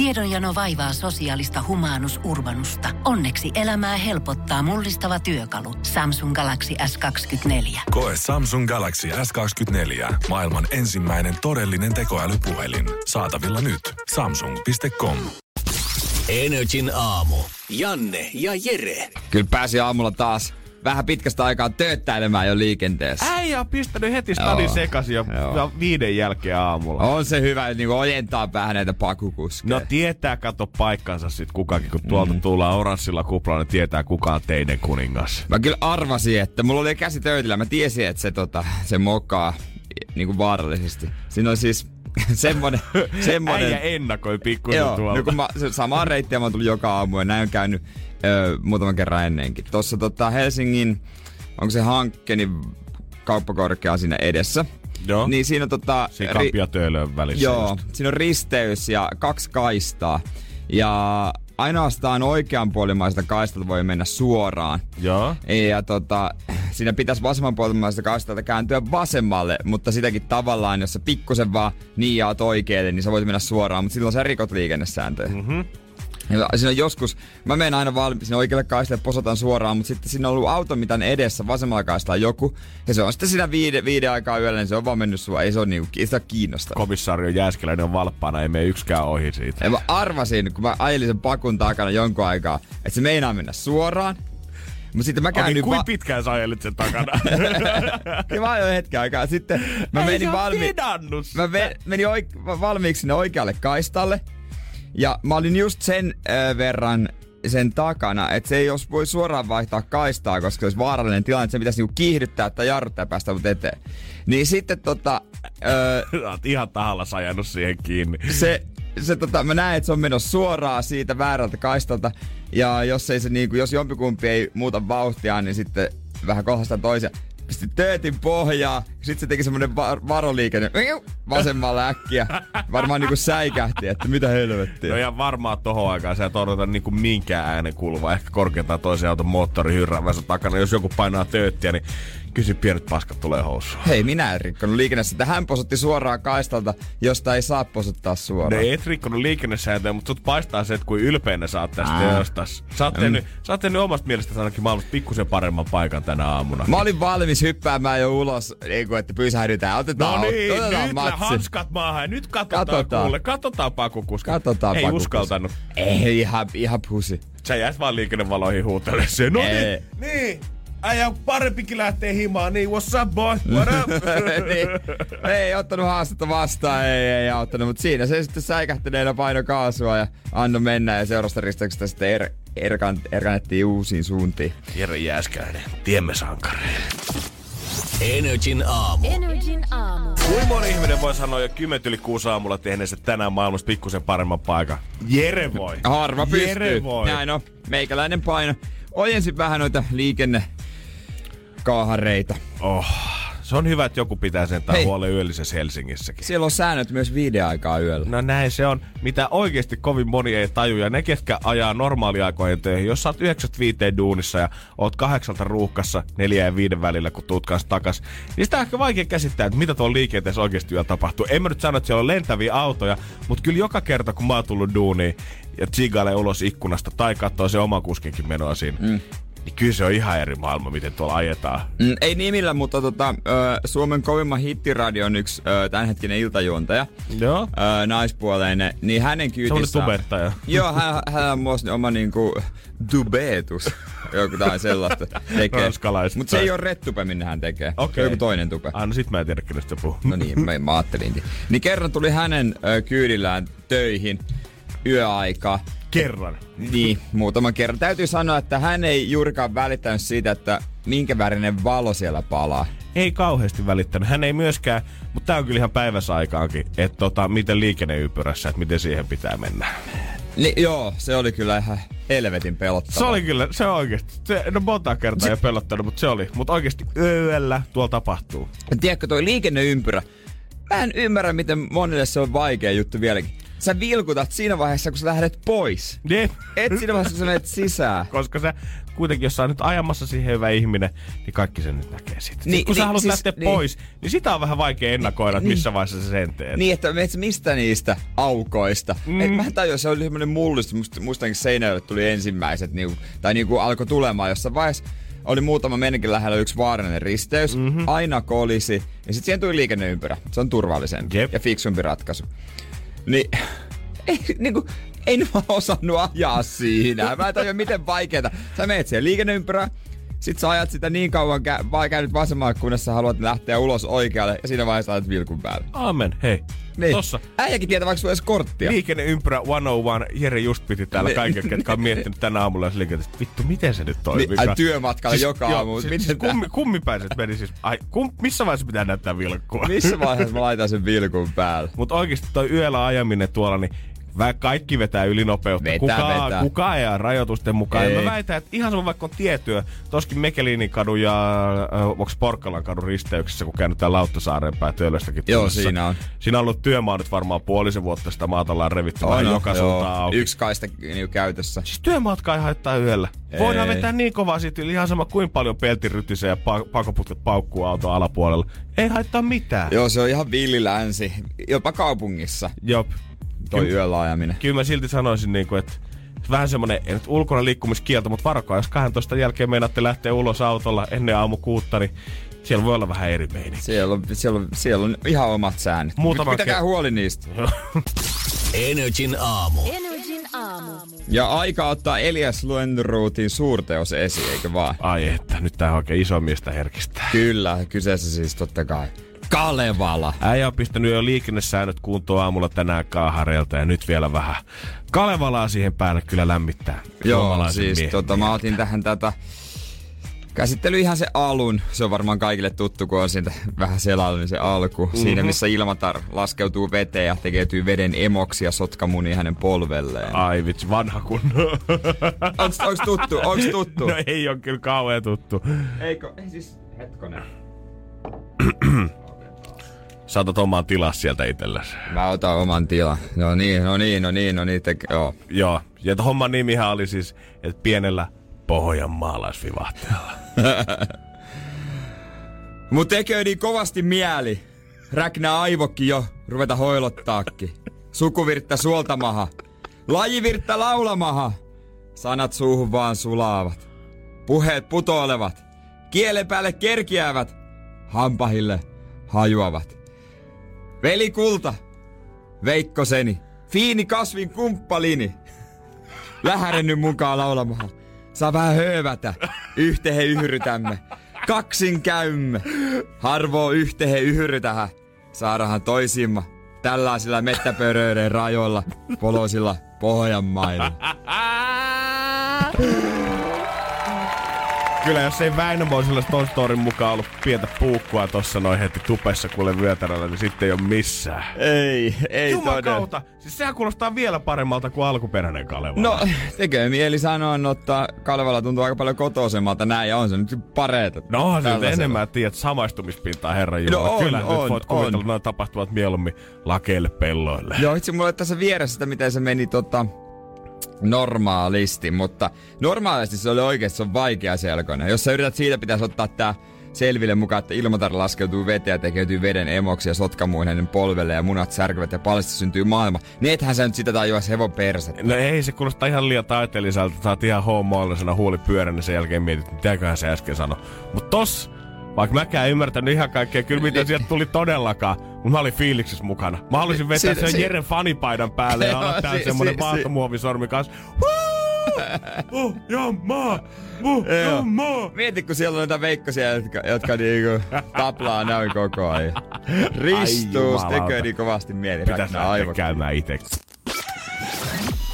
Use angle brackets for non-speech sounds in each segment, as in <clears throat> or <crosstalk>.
Tiedonjano vaivaa sosiaalista humanus urbanusta. Onneksi elämää helpottaa mullistava työkalu. Samsung Galaxy S24. Koe Samsung Galaxy S24. Maailman ensimmäinen todellinen tekoälypuhelin. Saatavilla nyt. Samsung.com. Energin aamu. Janne ja Jere. Kyllä pääsi aamulla taas vähän pitkästä aikaa tööttäilemään jo liikenteessä. Äijä on pistänyt heti stadin Joo. sekaisin jo Joo. viiden jälkeen aamulla. On se hyvä, että niinku ojentaa vähän näitä pakukuskeja. No tietää kato paikkansa sit kukakin, kun tuolta mm. tullaan oranssilla kuplalla, niin tietää kuka on teidän kuningas. Mä kyllä arvasin, että mulla oli käsi töytillä. Mä tiesin, että se, tota, se mokaa niinku vaarallisesti. Siinä on siis <laughs> semmonen... <laughs> semmonen Äijä ennakoi pikkusen Joo, tuolta. no kun mä, samaa reittiä mä oon tullut joka aamu ja näin on käynyt ö, muutaman kerran ennenkin. Tuossa tota, Helsingin, onko se hankkeni kauppakorkea siinä edessä. Joo. Niin siinä tota... Siinä töölön välissä Joo, just. siinä on risteys ja kaksi kaistaa. Ja ainoastaan oikeanpuolimaista kaistalta voi mennä suoraan. Joo. Ja tota, siinä pitäisi vasemmanpuolimaista kaistalta kääntyä vasemmalle, mutta sitäkin tavallaan, jos sä pikkusen vaan niijaat oikealle, niin sä voit mennä suoraan, mutta silloin sä rikot liikennesääntöjä. Mm-hmm. Ja siinä on joskus, mä menen aina valmi, sinne oikealle kaistalle posotan suoraan, mutta sitten siinä on ollut auto mitan edessä, vasemmalla kaistalla joku, ja se on sitten siinä viide, viiden aikaa yöllä, niin se on vaan mennyt sua, ei se ole niinku, ei sitä kiinnosta. Komissaario Jääskeläinen on valppaana, ei mene yksikään ohi siitä. Ja mä arvasin, kun mä ajelin sen pakun takana jonkun aikaa, että se meinaa mennä suoraan. Mutta sitten mä Okei, käyn nyt kuin pitkään sä ajelit sen takana? Ja <laughs> mä ajoin hetken aikaa. Sitten mä Ei menin, valmi- mä ve- menin oik- valmiiksi sinne oikealle kaistalle. Ja mä olin just sen ö, verran sen takana, että se ei jos voi suoraan vaihtaa kaistaa, koska se olisi vaarallinen tilanne, että se pitäisi niinku kiihdyttää tai jarruttaa ja päästä mut eteen. Niin sitten tota, ö, <laughs> Sä oot ihan tahalla sajannut siihen kiinni. se, se tota, mä näen, että se on menossa suoraan siitä väärältä kaistalta. Ja jos ei se niinku, jos jompikumpi ei muuta vauhtia, niin sitten vähän kohdasta toisia. Pisti töötin pohjaa, sitten se teki semmonen var- varoliikenne vasemmalla äkkiä. Varmaan niinku säikähti, että mitä helvettiä. No ja varmaan tohon aikaan sä odota niinku minkään äänen kuuluva. Ehkä korkeintaan toisen auton moottori takana. Jos joku painaa tööttiä, niin kysy pienet paskat tulee housuun. Hei, minä en rikkonut liikennessä, että hän posutti suoraan kaistalta, josta ei saa posuttaa suoraan. Ne et rikkonut liikennesääntöjä, mutta sut paistaa se, että kuin ylpeänä sä oot tästä teosta. Sä oot, tehnyt, sä oot tehnyt omasta mielestäsi ainakin maailmasta pikkusen paremman paikan tänä aamuna. Mä olin valmis hyppäämään jo ulos, niin kuin, että pysähdytään, otetaan, No niin, otetaan nyt matsi. hanskat maahan ja nyt katsotaan, Katsotaan. kuule. Katsotaan pakukuska. Katsotaan Ei pakukuska. uskaltanut. Ei, ihan, ihan pusi. Sä jäät vaan liikennevaloihin huutelemaan. No Ei. niin, niin. Äijä parempikin lähtee himaan, niin what's up boy, what up? <laughs> niin, ei ottanut haastetta vastaan, ei, ei auttanut, mutta siinä se sitten säikähtäneenä paino kaasua ja anno mennä ja seurasta risteyksestä sitten er, erkan, erkanettiin uusiin suuntiin. Jere Jääskäinen, tiemme sankari. Energin aamu. Energin aamu. Kuinka moni ihminen voi sanoa jo 10 yli 6 aamulla tehneensä tänään maailmasta pikkusen paremman paikan? Jere voi. Harva pystyy. Jere voi. Näin on, meikäläinen paino. Ojensin vähän noita liikenne kaahareita. Oh, se on hyvä, että joku pitää sen Hei. huolen yöllisessä Helsingissäkin. Siellä on säännöt myös viiden aikaa yöllä. No näin se on, mitä oikeasti kovin moni ei taju. Ja ne, ketkä ajaa normaaliaikojen töihin, jos sä oot 95 duunissa ja oot kahdeksalta ruuhkassa neljä ja viiden välillä, kun tuut kanssa takas, niin sitä on ehkä vaikea käsittää, että mitä tuolla liikenteessä oikeasti yöllä tapahtuu. En mä nyt sano, että siellä on lentäviä autoja, mutta kyllä joka kerta, kun mä oon tullut duuniin ja tsigaile ulos ikkunasta tai katsoo se oma kuskinkin menoa siinä, mm. Niin kyllä se on ihan eri maailma, miten tuolla ajetaan. Mm, ei nimillä, mutta tota, Suomen kovimman hittiradion yksi tämänhetkinen iltajuontaja, Joo. naispuoleinen, niin hänen kyytissä... Semmoinen tubettaja. Joo, hän, hän on myös oma niinku dubetus. Joku tai sellaista tekee. Mutta se ei ole rettupe, minne hän tekee. Okei. Se on joku toinen tupe. Ah, no sit mä en tiedä, kenestä se puhuu. No niin, mä, mä ajattelinkin. Niin kerran tuli hänen ö, kyydillään töihin yöaikaa. Kerran. Niin, muutaman kerran. Täytyy sanoa, että hän ei juurikaan välittänyt siitä, että minkä värinen valo siellä palaa. ei kauheasti välittänyt. Hän ei myöskään, mutta tää on kyllä ihan päiväsaikaankin, että tota, miten liikenneympyrässä, että miten siihen pitää mennä. Niin, joo, se oli kyllä ihan helvetin pelottava. Se oli kyllä, se oikeesti. Se, no monta kertaa ei pelottanut, mutta se oli. Mutta oikeesti yöllä tuolla tapahtuu. Tiedätkö, toi liikenneympyrä, mä en ymmärrä, miten monille se on vaikea juttu vieläkin. Sä vilkutat siinä vaiheessa, kun sä lähdet pois. Jep. Et siinä vaiheessa, kun sä menet sisään. Koska se kuitenkin, jos sä nyt ajamassa siihen hyvä ihminen, niin kaikki sen nyt näkee sitten. Niin, Niin, kun sä niin, haluat siis- lähteä niin. pois, niin sitä on vähän vaikea ennakoida, että missä vaiheessa sä sen teet. Niin, että menet sä mistä niistä aukoista. Mm. Et mä en tajua, se oli semmoinen mullistus. Muistankin Seinäjoelle tuli ensimmäiset, niinku, tai niinku alkoi tulemaan jossain vaiheessa. Oli muutama meidänkin lähellä yksi vaarallinen risteys, Mhm. mm-hmm. aina kolisi, ja sitten siihen tuli liikenneympyrä. Se on turvallisempi Jep. ja fiksumpi ratkaisu. Niin, ei, <laughs> niinku, en mä osannut ajaa siinä. Mä en tajua, miten vaikeeta. Sä meet siihen liikenneympyrään, sit sä ajat sitä niin kauan, kä- vai käynyt vasemmalle, kunnes sä haluat lähteä ulos oikealle, ja siinä vaiheessa ajat vilkun päälle. Amen, hei. Niin. Tossa. Äijäkin tietää vaikka sulla korttia. Liikenneympyrä 101, Jere just piti täällä Niin. kaikille, ketkä on miettinyt tänä aamulla ja sille, että vittu, miten se nyt toimii? Niin, ai, työmatkalla joka joo, aamu, Siis, siis kummi, kummipäiset meni siis, ai, kum, missä vaiheessa pitää näyttää vilkkua? Missä vaiheessa mä laitan sen vilkun päälle? Mutta oikeasti toi yöllä ajaminen tuolla, niin vä- kaikki vetää ylinopeutta. Vetää, kuka, vetää. kuka ei rajoitusten mukaan. Ei. Ja mä väitän, että ihan sama vaikka on tietyä. Toskin Mekelinin kadun ja äh, onko Porkkalan kadun risteyksessä, kun käynyt täällä Lauttasaaren päin Töölöstäkin Joo, siinä on. Siinä on ollut työmaa nyt varmaan puolisen vuotta sitä maata ollaan revitty On, vähän joka suuntaan auki. Yksi kaista niinku käytössä. Siis työmatka ei haittaa yöllä. Voidaan Ei. vetää niin kovaa siitä yli ihan sama kuin paljon pelti rytisee ja pa- pakoputket paukkuu auton alapuolella. Ei haittaa mitään. Joo, se on ihan villilänsi. Jopa kaupungissa Jop. Toi Ky- yöllä ajaminen. Kyllä mä silti sanoisin, niin kuin, että vähän semmonen, ei nyt ulkona liikkumiskielto, mutta varokaa, jos 12 jälkeen meinaatte lähteä ulos autolla ennen aamu kuutta, niin siellä voi olla vähän eri meininki. Siellä on, siellä on, siellä on ihan omat säännöt. Muutama Pitäkää ke- huoli niistä. <laughs> Energin aamu. Energin aamu. Ja aika ottaa Elias Lönnruutin suurteos esiin, eikö vaan? Ai että, nyt tää oikein iso miestä herkistää. Kyllä, kyseessä siis totta kai. Kalevala. Äijä on pistänyt jo liikennesäännöt kuntoon aamulla tänään kaahareilta ja nyt vielä vähän Kalevalaa siihen päälle kyllä lämmittää. Joo, siis miehen tota, mä otin tähän tätä käsittely ihan se alun. Se on varmaan kaikille tuttu, kun on siitä vähän selailu, niin se alku. Mm-hmm. Siinä, missä Ilmatar laskeutuu veteen ja tekeytyy veden emoksi ja sotkamuni hänen polvelleen. Ai vitsi, vanha kun... <laughs> Onks, onks tuttu? Onks tuttu? no ei on kyllä kauhean tuttu. Eikö? Ei siis, hetkonen. <clears throat> Saatat omaan tilas sieltä itsellesi. Mä otan oman tilan. No niin, no niin, no niin, no niin. Te, joo. Joo, ja että homman nimihän oli siis, että pienellä Pohjan maalaisvivahteella. <laughs> Mut tekee niin kovasti mieli. Räknää aivokki jo, ruveta hoilottaakki. Sukuvirttä suoltamaha. Lajivirttä laulamaha. Sanat suuhun vaan sulaavat. Puheet putoilevat. Kielen päälle kerkiävät. Hampahille hajuavat. Veli Kulta. Veikkoseni. Fiini kasvin kumppalini. Lähären nyt mukaan laulamaha. Saa vähän höövätä. Yhtehe yhrytämme. Kaksin käymme. Harvoo yhtehe yhrytähä. Saadahan toisimma. Tällaisilla mettäpöröiden rajoilla. Poloisilla Pohjanmailla. <laughs> Kyllä jos ei Väinämö olisi sellaista ton storin mukaan ollut pientä puukkua tossa noin heti tupessa kuule vyötäröllä, niin sitten ei ole missään. Ei, ei Jumakauta! Siis sehän kuulostaa vielä paremmalta kuin alkuperäinen Kalevala. No, tekee mieli sanoa, että Kalevala tuntuu aika paljon kotoisemmalta näin, ja on se nyt pareeta. No onhan se enemmän, että tiedät samaistumispintaa herran Jumala. No on, Kyllä on, nyt voit kuvitella, on. noin tapahtuvat mieluummin lakeille pelloille. Joo, itse mulla tässä vieressä sitä, miten se meni tota, normaalisti, mutta normaalisti se oli oikeasti se on vaikea selkoinen. Jos sä yrität siitä, pitäisi ottaa tää selville mukaan, että ilmatar laskeutuu veteen ja tekeytyy veden emoksi ja sotkamuun hänen polvelle ja munat särkyvät ja palista syntyy maailma. Niin ethän sä nyt sitä tajuas hevon persettä. No ei, se kuulostaa ihan liian taiteelliselta. Sä oot ihan homoillisena huuli pyörän, niin sen jälkeen mietit, mitäköhän se äsken sanoi. Mut tos, vaikka mäkään en ymmärtänyt ihan kaikkea, kyllä mitä sieltä tuli todellakaan. Mun mä olin fiiliksissä mukana. Mä haluaisin vetää sen si- Jeren fanipaidan päälle ja <laughs> olla täällä si- semmonen si- vaahtomuovisormi kanssa. Oh, jammaa! Joo. jammaa! Mieti, kun siellä on näitä veikkosia, jotka, jotka niinku taplaa näin koko ajan. Ristus, tekee niin kovasti mieli. Pitäis lähteä käymään itse.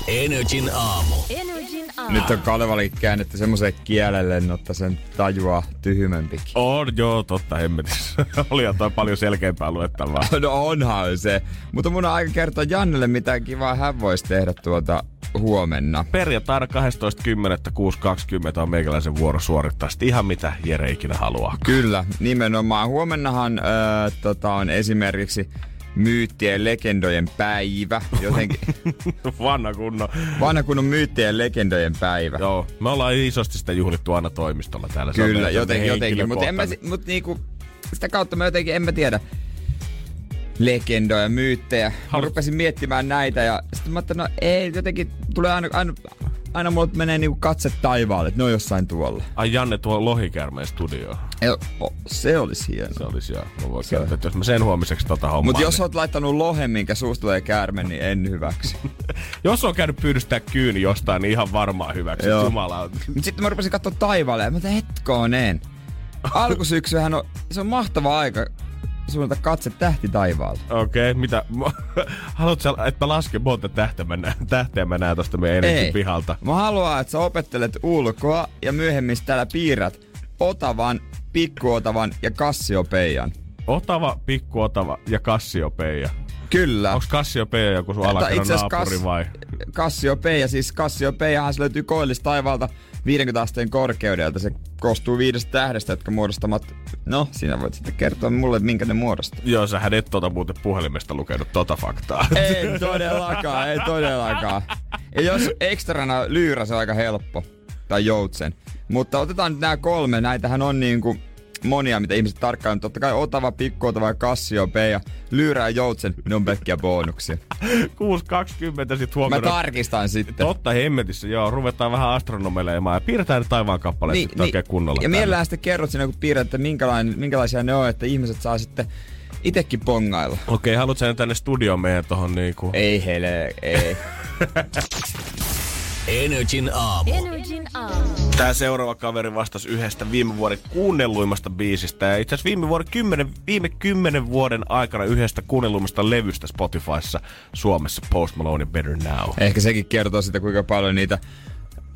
Energin aamu. Energin aamu. Nyt on Kalevali käännetty semmoiselle kielelle, että sen tajuaa tyhmempikin. On, joo, totta hemmetissä. <laughs> Oli toi paljon selkeämpää luettavaa. <laughs> No onhan se. Mutta mun on aika kertoa Jannelle, mitä kivaa hän voisi tehdä tuota huomenna. Perjantaina 12.10.6.20 on meikäläisen vuoro suorittaa sitten ihan mitä Jere ikinä haluaa. Kyllä, nimenomaan. Huomennahan öö, tota, on esimerkiksi myyttien legendojen päivä. Jotenkin <laughs> Vanha kunno. vanha kunnon myyttien legendojen päivä. Joo, me ollaan isosti sitä juhlittu aina toimistolla täällä. Kyllä, jotenkin, jotenkin. Mutta mut niinku, sitä kautta mä jotenkin, en mä tiedä, legendoja, myyttejä. Mä rupesin miettimään näitä ja sitten mä ajattelin, no ei, jotenkin tulee aina, aina, aina mulle menee niinku katse taivaalle, että ne on jossain tuolla. Ai Janne tuo lohikärmeen studioon. Ja, o, se olisi hieno. Se olisi joo. Mä voin Se kertoa, että jos mä sen huomiseksi tota hommaa. Mutta jos niin- oot laittanut lohen, minkä suusta tulee käärme, niin en hyväksy. <laughs> jos on käynyt pyydystää kyyni jostain, niin ihan varmaan hyväksi. Jumala. Mut sitten mä rupesin katsoa taivaalle ja mä ajattelin, hetkonen. <laughs> Alkusyksyhän on, se on mahtava aika suunnata katse tähti taivaalle. Okei, okay, mitä? <laughs> Haluatko, sä, että mä lasken monta tähteä mä näen, tähteä mä näen tosta meidän Energin pihalta? Mä haluan, että sä opettelet ulkoa ja myöhemmin täällä piirrät Otavan, Pikkuotavan ja Kassiopeijan. Otava, pikkuotava ja Kassiopeija. Kyllä. Onko Kassiopeija joku sun alakerran asiassa naapuri Kas- vai? Kassiopeija, siis Kassiopeijahan se löytyy koillis taivaalta 50 asteen korkeudelta. Se koostuu viidestä tähdestä, jotka muodostamat... No, siinä voit sitten kertoa mulle, minkä ne muodostaa. Joo, sähän et tota muuten puhelimesta lukenut tota faktaa. Ei todellakaan, ei todellakaan. Ja jos ekstrana lyyrä, se on aika helppo. Tai joutsen. Mutta otetaan nyt nämä kolme. Näitähän on niinku monia, mitä ihmiset tarkkailevat. Totta kai Otava, Pikkuotava ja Cassiopeia ja Lyyrä ja Joutsen, ne on pelkkiä bonuksia. <laughs> 6.20 sit Mä huomenna. tarkistan sitten. Totta hemmetissä, joo. Ruvetaan vähän astronomelemaan ja piirretään ne taivaan kappaleet niin, sitten oikein kunnolla. ja mielellään sitten kerrot sinne, kun piirrät, että minkälainen, minkälaisia ne on, että ihmiset saa sitten itekin pongailla. Okei, okay, haluatko tänne studioon meidän tohon niinku... Ei hele, ei. <laughs> Energin aamu. Energin aamu. Tää seuraava kaveri vastasi yhdestä viime vuoden kuunnelluimmasta biisistä. Ja itse asiassa viime, vuoden kymmenen, viime kymmenen vuoden aikana yhdestä kuunnelluimmasta levystä Spotifyssa Suomessa Post Malone Better Now. Ehkä sekin kertoo sitä, kuinka paljon niitä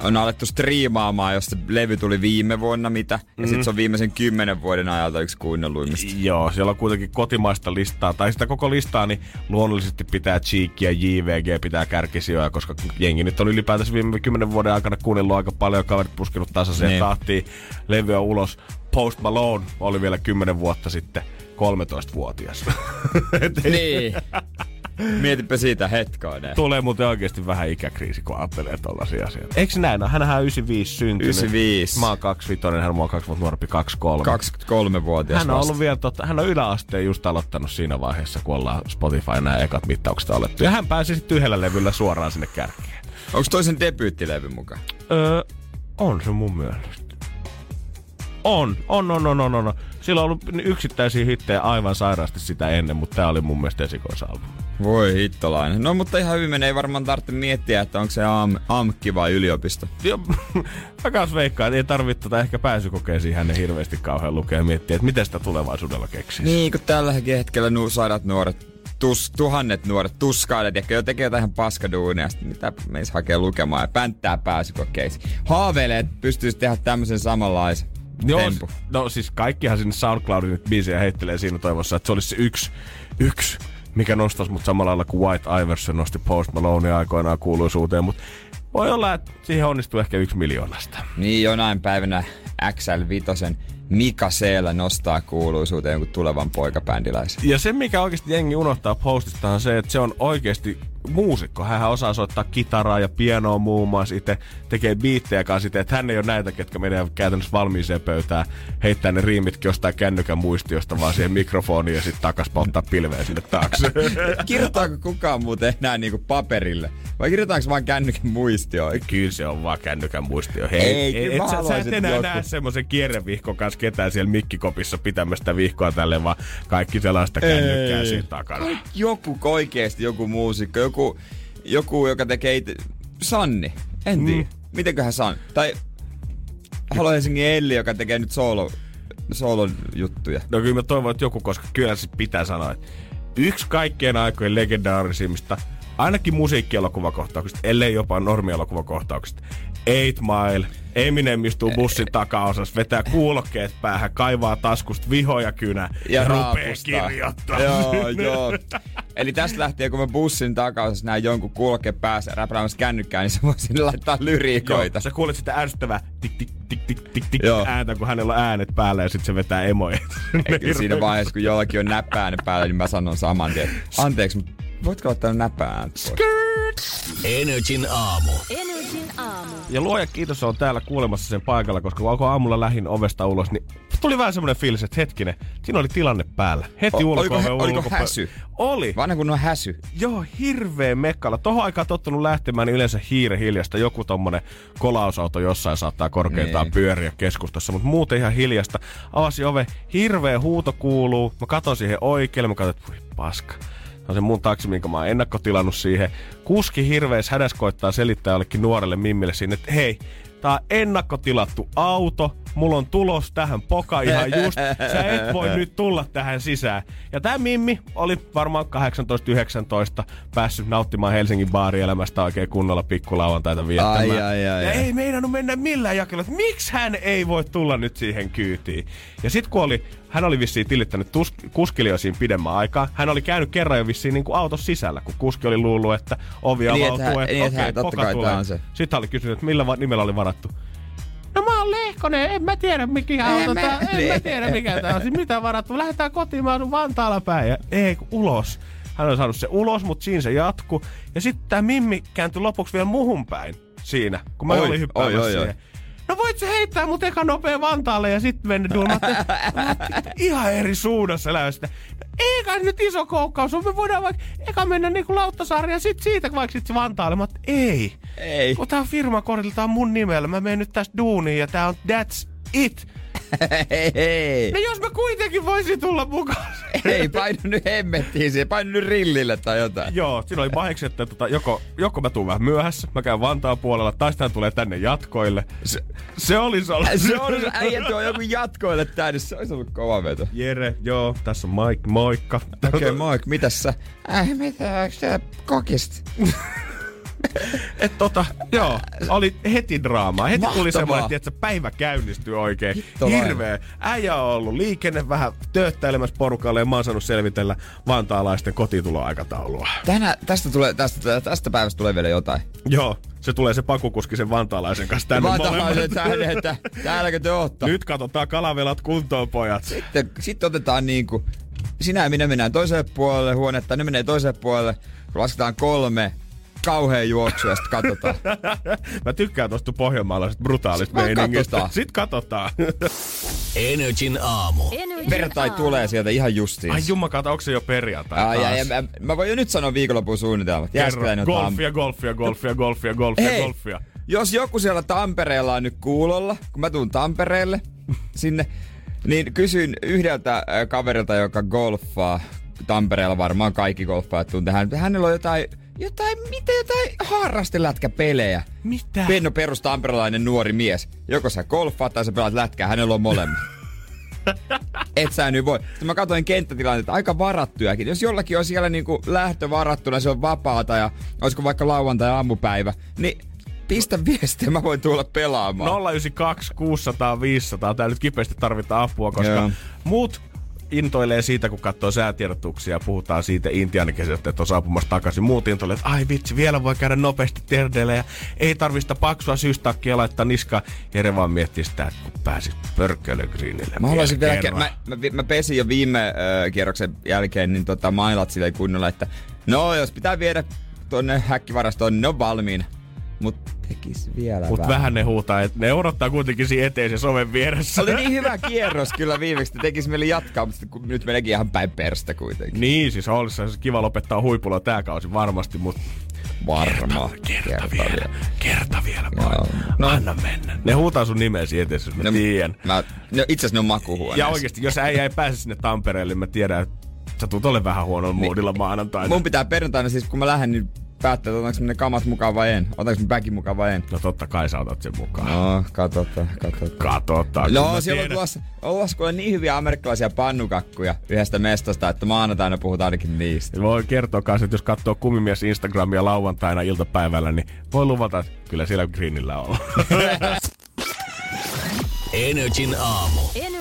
on alettu striimaamaan, jos se levy tuli viime vuonna mitä. Ja Mhm. sit se on viimeisen kymmenen vuoden ajalta yksi kuunnelluimmista. Joo, siellä on kuitenkin kotimaista listaa, tai sitä koko listaa, niin luonnollisesti pitää Cheek ja JVG pitää kärkisijoja, koska jengi nyt on ylipäätänsä viime kymmenen vuoden aikana kuunnellut aika paljon, kaverit puskenut tasaiseen Niin. tahtiin levyä ulos. Post Malone oli vielä 10 vuotta sitten 13-vuotias. <laughs> Et ei- Niin. <laughs> Mietipä siitä hetkoinen. Tulee muuten oikeasti vähän ikäkriisi, kun ajattelee tollasia asioita. Eikö näin? No, hänhän on 95 syntynyt. 95. Mä oon 25, hän on mua kaksi vuotta nuorempi, 23. 23-vuotias Hän on vasta. ollut vielä totta, hän on yläasteen just aloittanut siinä vaiheessa, kun ollaan Spotify nämä ekat mittaukset alettu. Ja hän pääsi sitten yhdellä levyllä suoraan sinne kärkeen. Onko toisen debyyttilevy mukaan? Öö, on se mun mielestä. On, on, on, on, on, on. Sillä on ollut yksittäisiä hittejä aivan sairaasti sitä ennen, mutta tää oli mun mielestä esikoisalbumi. Voi hittolainen. No mutta ihan hyvin ei varmaan tarvitse miettiä, että onko se am, AMKki vai yliopisto. Joo, <laughs> mä kans veikkaan, että ei tarvitse tota ehkä pääsykokeisiin hänen hirveästi kauhean lukea ja miettiä, että miten sitä tulevaisuudella keksisi. Niin, kun tälläkin hetkellä nu, sadat nuoret, tus, tuhannet nuoret tuskailet, ehkä jo tekee jotain paskaduunia, sit mitä meis hakee lukemaan ja pänttää pääsykokeisiin. Haaveilee, että pystyisi tehdä tämmöisen samanlaisen Joo, tempu. no siis kaikkihan sinne SoundCloudin biisejä heittelee siinä toivossa, että se olisi se yksi, yksi, mikä nostaisi mut samalla lailla kuin White Iverson nosti Post Malone aikoinaan kuuluisuuteen, mutta voi olla, että siihen onnistuu ehkä yksi miljoonasta. Niin jonain päivänä XL5 Mika Seellä nostaa kuuluisuuteen jonkun tulevan poikabändiläisen. Ja se, mikä oikeasti jengi unohtaa postista, on se, että se on oikeasti muusikko. Hän osaa soittaa kitaraa ja pianoa muun muassa itse, tekee biittejä kanssa itse, että hän ei ole näitä, ketkä menee käytännössä valmiiseen pöytään, heittää ne riimitkin jostain kännykän muistiosta vaan siihen mikrofoniin ja sitten takas polttaa pilveä sinne taakse. <laughs> Kirjoittaako kukaan muuten enää niinku paperille? Vai kirjoitaanko vaan kännykän muistioon? Kyllä se on vaan kännykän muistio. Hei, Ei, kyllä et, sä, sä et enää joku. näe semmoisen kierrevihkon kanssa ketään siellä mikkikopissa pitämästä vihkoa tälleen, vaan kaikki sellaista kännykkää siinä takana. Joku oikeesti, joku muusikko, joku, joku joka tekee itse... Sanni, en tiedä. Mm. Mitenköhän San? Tai Halo Helsingin Elli, joka tekee nyt solo, solon juttuja. No kyllä mä toivon, että joku, koska kyllä se pitää sanoa, että yksi kaikkien aikojen legendaarisimmista ainakin musiikkielokuvakohtaukset, ellei jopa normielokuvakohtaukset. Eight Mile, Eminem istuu bussin takaosassa, vetää kuulokkeet päähän, kaivaa taskusta vihoja kynä ja, Ja rupeaa. Joo, <laughs> joo. Eli tästä lähtien, kun mä bussin takaosassa näin jonkun kulke päässä räpläämässä kännykkää, niin se voi sinne laittaa lyriikoita. Joo, sä kuulet sitä ärsyttävää tik tik tik tik tik tik Joo. ääntä, kun hänellä on äänet päällä ja sitten se vetää emoja. Eikä siinä vaiheessa, kun jollakin on näppäinen päällä, niin mä sanon saman tien. Anteeksi, voitko ottaa näppäään pois? Energin aamu. Energin aamu. Ja luoja kiitos on täällä kuulemassa sen paikalla, koska kun aamulla lähin ovesta ulos, niin tuli vähän semmoinen fiilis, että hetkinen, siinä oli tilanne päällä. Heti O- ulko oliko- oliko häsy? Oli. Vanha kun on häsy. Joo, hirveä mekkala. Tohon aikaan tottunut lähtemään, niin yleensä hiire hiljasta. Joku tommonen kolausauto jossain saattaa korkeintaan Niin. pyöriä keskustassa, mutta muuten ihan hiljasta. Avasi ove, hirveä huuto kuuluu. Mä katon siihen oikealle, mä katson, että paska. On se mun taksi, minkä mä oon ennakkotilannut siihen. Kuski hirveässä hädässä koittaa selittää jollekin nuorelle mimmille sinne, että hei, tää on ennakkotilattu auto, mulla on tulos tähän poka ihan <laughs> just, sä et voi nyt tulla tähän sisään. Ja tämä Mimmi oli varmaan 18-19 päässyt nauttimaan Helsingin baarielämästä oikein kunnolla pikkulauantaita viettämään. Ai, ai, ai, ja ai. ei meinannut mennä millään jakelulla, että miksi hän ei voi tulla nyt siihen kyytiin. Ja sit kun oli, hän oli vissiin tilittänyt tus, kuskille siinä pidemmän aikaa. Hän oli käynyt kerran jo vissiin niin kuin auton sisällä, kun kuski oli luullut, että ovi Niin, avautuu. että hän- että niin, että okei, totta poka tulee. se. Sitten hän oli kysynyt, että millä nimellä oli varattu. No mä oon Lehkonen, en mä tiedä mikä auto mä- tää, en mä niin. tiedä mikä tää on. Siis mitä varattu, lähdetään kotiin, mä asun Vantaalla päin. Ja ei, ulos. Hän on saanut se ulos, mutta siinä se jatku. Ja sitten tämä Mimmi kääntyi lopuksi vielä muhun päin siinä, kun mä Oi, olin hyppäämässä oi, oi, oi. No voit sä heittää mut eka nopea Vantaalle ja sitten mennä duumaan. <laughs> Ihan eri suunnassa elämästä. Eikä nyt iso koukkaus on. Me voidaan vaikka eka mennä niinku Lauttasaareen ja sit siitä vaikka sit Vantaalle. Mä ei. Ei. Tää on mun nimellä. Mä menen nyt tästä duuniin ja tää on that's it. Hei. No jos mä kuitenkin voisin tulla mukaan. Ei, painu nyt hemmettiin siihen, painu nyt rillille tai jotain. Joo, siinä oli paheksi, että tota, joko, joko mä tuun vähän myöhässä, mä käyn Vantaan puolella, tai sitten tulee tänne jatkoille. Se, se olisi ollut. Se jos äijä tuo joku jatkoille tänne, se olisi ollut kova veto. Jere, joo, tässä on Mike, moikka. Okei, okay, Mike, mitäs sä? Äh, mitä, onks sä kokista? <laughs> Et tota, joo, oli heti draamaa. Heti tuli Mahtavaa. semmoinen, että päivä käynnistyy oikein. Hittolainen. Hirveä. Äijä on ollut liikenne vähän tööttäilemässä porukalle ja mä oon saanut selvitellä vantaalaisten kotituloaikataulua. Tänä, tästä, tulee, tästä, tästä päivästä tulee vielä jotain. Joo, se tulee se pakukuski sen vantaalaisen kanssa tänne molemmat. tänne, että täälläkö te ootte? Nyt katsotaan kalavelat kuntoon, pojat. Sitten, sitten otetaan niinku, sinä ja minä mennään toiselle puolelle huonetta, ne menee toiselle puolelle, lasketaan kolme, kauhea juoksu ja sitten katsotaan. <laughs> Mä tykkään tosta pohjanmaalaisesta brutaalista Vaan meiningistä. katsotaan. Sitten katsotaan. Energin aamu. Energin Pertai aamu. tulee sieltä ihan justiin. Ai jumakata, onko se jo perjantai Ai, ai, mä, mä voin jo nyt sanoa viikonlopun suunnitelmat. Kerro. Golfia, golfia, golfia, golfia, golfia, Hei, golfia. jos joku siellä Tampereella on nyt kuulolla, kun mä tuun Tampereelle sinne, niin kysyin yhdeltä kaverilta, joka golfaa. Tampereella varmaan kaikki golfaajat tuntee. Hän, hänellä on jotain, jotain, mitä jotain harrastelätkäpelejä. Mitä? Penno perus tamperelainen nuori mies. Joko sä golfaat tai sä pelaat lätkää, hänellä on molemmat. <laughs> Et sä nyt voi. Sitten mä katsoin kenttätilannetta, aika varattujakin. Jos jollakin on siellä niinku lähtö varattuna, se on vapaata ja olisiko vaikka lauantai aamupäivä, niin pistä viestiä, mä voin tulla pelaamaan. 092 600 500. Tää nyt kipeästi tarvitaan apua, koska Joo. muut intoilee siitä, kun katsoo säätiedotuksia ja puhutaan siitä intiaanikesältä, että on saapumassa takaisin. Muut intoilee, että ai vitsi, vielä voi käydä nopeasti terdeillä ja ei tarvista paksua syystakkia laittaa niskaan. Jere vaan miettii sitä, että kun pääsit greenille. Mä haluaisin vielä, kerran. mä, mä, mä, pesin jo viime äh, kierroksen jälkeen, niin tota, mailat sille kunnolla, että no jos pitää viedä tonne häkkivarastoon, niin ne on valmiina. Mut tekis vielä Mut vähän ne huutaa, että ne odottaa kuitenkin siinä eteisen soven vieressä. Se oli niin hyvä kierros kyllä viimeksi, että tekis meille jatkaa, mutta nyt meneekin ihan päin perstä kuitenkin. Niin, siis olisi kiva lopettaa huipulla tää kausi varmasti, mutta Varmaan. kerta, vielä, kerta vielä Joo. vaan. No. No. Anna mennä. Ne huutaa sun nimesi eteen, jos mä No, tiedän. Mä, no, itse asiassa ne on makuhuoneessa. Ja oikeesti, jos äijä ei pääse sinne Tampereelle, niin mä tiedän, että sä tulet ole vähän huonolla moodilla maanantaina. Mun pitää perjantaina siis, kun mä lähden, niin päättää, että otanko ne kamat mukaan vai en. Otanko ne bäkin mukaan vai en. No totta kai sä otat sen mukaan. No, katsotaan, katsotaan. Katsotaan. No, siellä on tulossa, ollaan kuule niin hyviä amerikkalaisia pannukakkuja yhdestä mestasta, että maanantaina puhutaan ainakin niistä. Voi kertoa kanssa, että jos katsoo kumimies Instagramia lauantaina iltapäivällä, niin voi luvata, että kyllä siellä greenillä on. <laughs> Energin aamu. Energin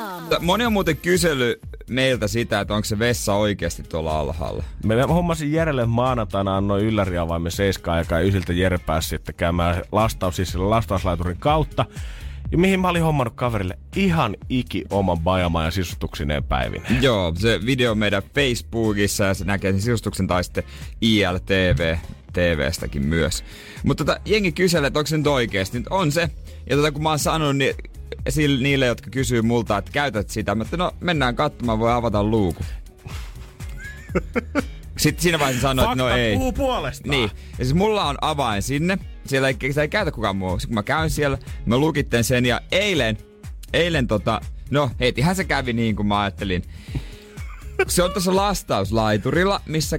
aamu. Moni on muuten kysely meiltä sitä, että onko se vessa oikeasti tuolla alhaalla. Me hommasin Jerelle maanantaina annoin ylläriavaimen seiskaan aikaa ja ysiltä Jere pääsi sitten käymään lastaus, siis lastauslaiturin kautta. Ja mihin mä olin hommannut kaverille ihan iki oman bajamaan ja sisustuksineen päivin. Joo, se video meidän Facebookissa ja se näkee sen sisustuksen tai sitten ILTV TVstäkin myös. Mutta tota, jengi kyselee, että onko se nyt oikeasti. Nyt on se. Ja tota, kun mä oon sanonut niin, sille, niille, jotka kysyy multa, että käytät sitä, mä että no mennään katsomaan, voi avata luukun. <laughs> Sitten siinä vaiheessa sanoin, että no ei. puhuu puolestaan. Niin. Ja siis mulla on avain sinne. Siellä ei, sitä ei käytä kukaan muu. Sitten kun mä käyn siellä, mä lukitten sen ja eilen, eilen tota, no hetihän se kävi niin kuin mä ajattelin. Se on tuossa lastauslaiturilla, missä